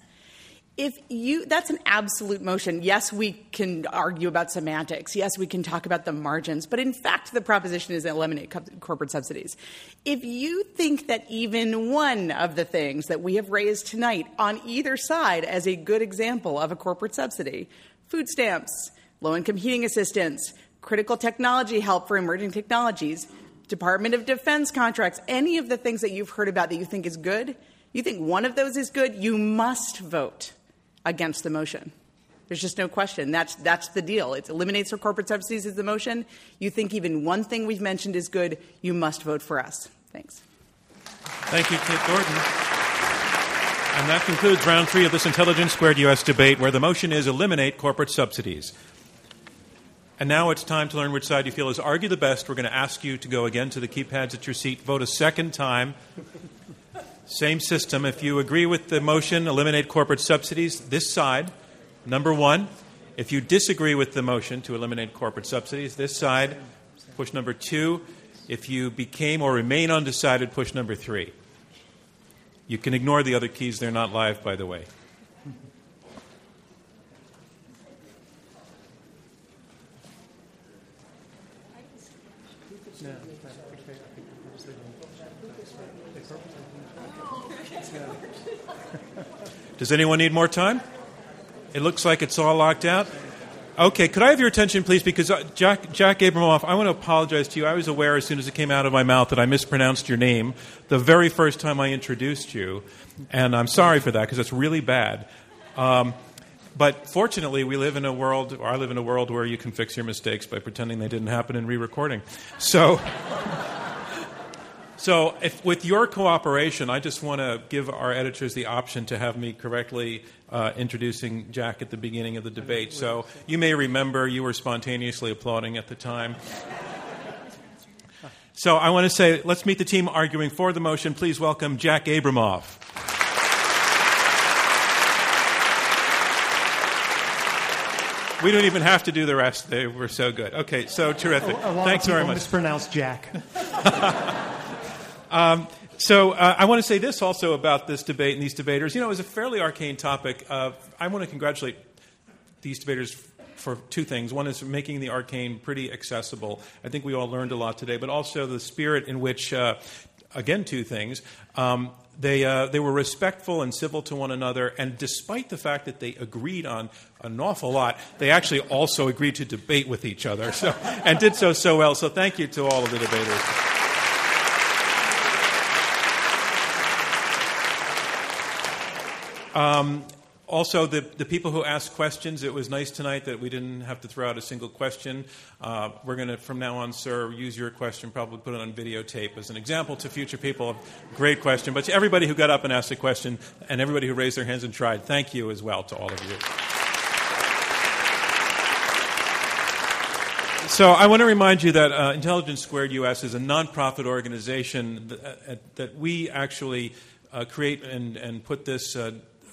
If you that's an absolute motion. Yes we can argue about semantics. Yes we can talk about the margins. But in fact the proposition is eliminate co- corporate subsidies. If you think that even one of the things that we have raised tonight on either side as a good example of a corporate subsidy food stamps low income heating assistance critical technology help for emerging technologies department of defense contracts any of the things that you've heard about that you think is good you think one of those is good you must vote against the motion. There's just no question. That's, that's the deal. It eliminates our corporate subsidies is the motion. You think even one thing we've mentioned is good, you must vote for us. Thanks. Thank you, Kate Gordon. And that concludes round three of this Intelligence Squared U.S. debate, where the motion is eliminate corporate subsidies. And now it's time to learn which side you feel is argue the best. We're going to ask you to go again to the keypads at your seat, vote a second time. Same system. If you agree with the motion, eliminate corporate subsidies, this side, number one. If you disagree with the motion to eliminate corporate subsidies, this side, push number two. If you became or remain undecided, push number three. You can ignore the other keys, they're not live, by the way. Does anyone need more time? It looks like it's all locked out. Okay, could I have your attention, please? Because uh, Jack, Jack Abramoff, I want to apologize to you. I was aware as soon as it came out of my mouth that I mispronounced your name the very first time I introduced you, and I'm sorry for that because it's really bad. Um, but fortunately, we live in a world, or I live in a world where you can fix your mistakes by pretending they didn't happen and re-recording. So. So, if, with your cooperation, I just want to give our editors the option to have me correctly uh, introducing Jack at the beginning of the debate. So, you may remember you were spontaneously applauding at the time. So, I want to say, let's meet the team arguing for the motion. Please welcome Jack Abramoff. We don't even have to do the rest. They were so good. Okay, so terrific. Thanks very much. Mispronounce Jack. Um, so uh, I want to say this also about this debate and these debaters. You know, it was a fairly arcane topic. Uh, I want to congratulate these debaters for two things. One is making the arcane pretty accessible. I think we all learned a lot today, but also the spirit in which, uh, again, two things. Um, they, uh, they were respectful and civil to one another, and despite the fact that they agreed on an awful lot, they actually also agreed to debate with each other, so, and did so so well. So, thank you to all of the debaters. Um, also, the, the people who asked questions, it was nice tonight that we didn't have to throw out a single question. Uh, we're going to, from now on, sir, use your question, probably put it on videotape as an example to future people. Great question. But to everybody who got up and asked a question, and everybody who raised their hands and tried, thank you as well to all of you. So I want to remind you that uh, Intelligence Squared US is a nonprofit organization that, uh, that we actually uh, create and, and put this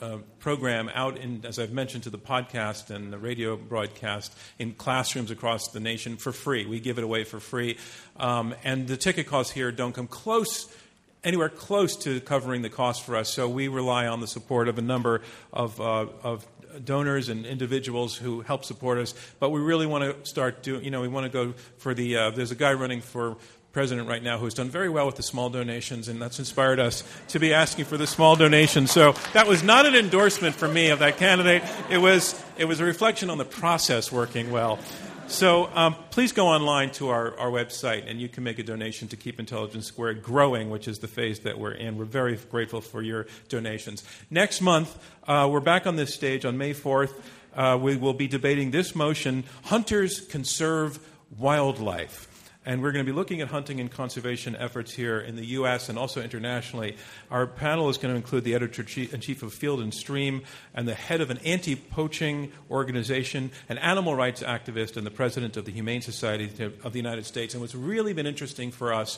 uh, program out in, as I've mentioned, to the podcast and the radio broadcast in classrooms across the nation for free. We give it away for free. Um, and the ticket costs here don't come close anywhere close to covering the cost for us. So we rely on the support of a number of, uh, of donors and individuals who help support us. But we really want to start doing, you know, we want to go for the, uh, there's a guy running for president right now who's done very well with the small donations, and that's inspired us to be asking for the small donations. So that was not an endorsement for me of that candidate. It was, it was a reflection on the process working well. So um, please go online to our, our website, and you can make a donation to keep Intelligence Squared growing, which is the phase that we're in. We're very grateful for your donations. Next month, uh, we're back on this stage on May 4th. Uh, we will be debating this motion Hunters Conserve Wildlife. And we're going to be looking at hunting and conservation efforts here in the U.S. and also internationally. Our panel is going to include the editor in chief of Field and Stream and the head of an anti poaching organization, an animal rights activist, and the president of the Humane Society of the United States. And what's really been interesting for us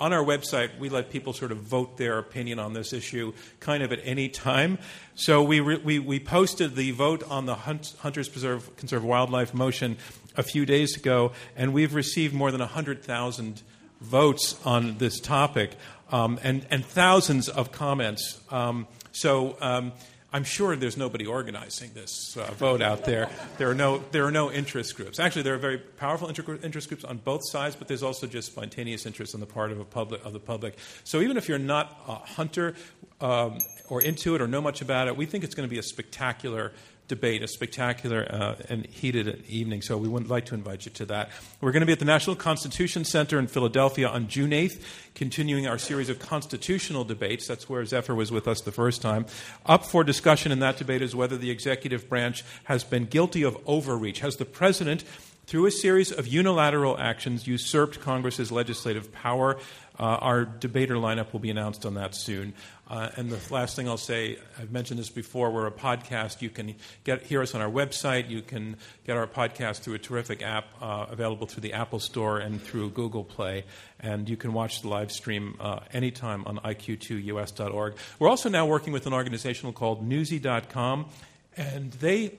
on our website, we let people sort of vote their opinion on this issue kind of at any time. So we, re- we, we posted the vote on the Hunt- Hunters Preserve, Conserve Wildlife motion a few days ago, and we've received more than 100,000 votes on this topic um, and, and thousands of comments. Um, so um, I'm sure there's nobody organizing this uh, vote out there. There are no there are no interest groups. Actually, there are very powerful inter- interest groups on both sides, but there's also just spontaneous interest on the part of public of the public. So even if you're not a hunter um, or into it or know much about it, we think it's going to be a spectacular debate, a spectacular uh, and heated evening. So we would like to invite you to that. We're going to be at the National Constitution Center in Philadelphia on June 8th, continuing our series of constitutional debates. That's where Zephyr was with us the first time. Up for discussion in that debate is whether the executive branch has been guilty of overreach. Has the president through a series of unilateral actions, usurped Congress's legislative power. Uh, our debater lineup will be announced on that soon. Uh, and the last thing I'll say, I've mentioned this before, we're a podcast. You can get hear us on our website. You can get our podcast through a terrific app uh, available through the Apple Store and through Google Play. And you can watch the live stream uh, anytime on iq2us.org. We're also now working with an organization called Newsy.com, and they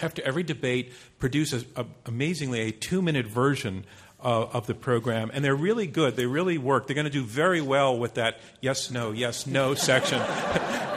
after every debate, produce a, a, amazingly a two minute version uh, of the program, and they're really good. They really work. They're going to do very well with that yes, no, yes, no section.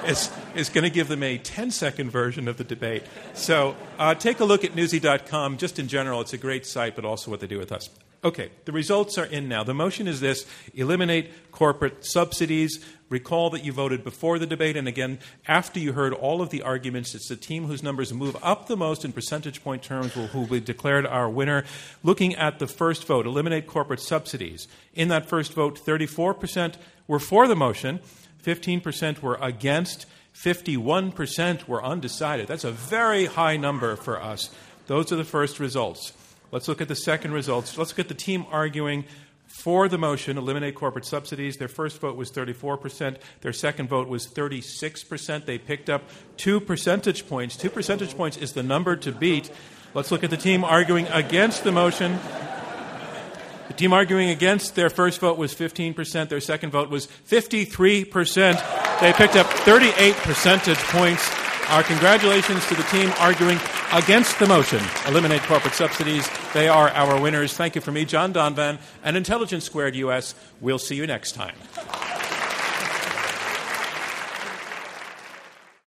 it's, it's going to give them a 10 second version of the debate. So uh, take a look at newsy.com. Just in general, it's a great site, but also what they do with us. Okay, the results are in now. The motion is this eliminate corporate subsidies. Recall that you voted before the debate, and again, after you heard all of the arguments, it's the team whose numbers move up the most in percentage point terms who will be declared our winner. Looking at the first vote, eliminate corporate subsidies. In that first vote, 34% were for the motion, 15% were against, 51% were undecided. That's a very high number for us. Those are the first results. Let's look at the second results. Let's look at the team arguing for the motion, eliminate corporate subsidies. Their first vote was 34%. Their second vote was 36%. They picked up two percentage points. Two percentage points is the number to beat. Let's look at the team arguing against the motion. The team arguing against their first vote was 15%. Their second vote was 53%. They picked up 38 percentage points. Our congratulations to the team arguing against the motion, eliminate corporate subsidies. They are our winners. Thank you from me, John Donvan, and Intelligence Squared US. We'll see you next time.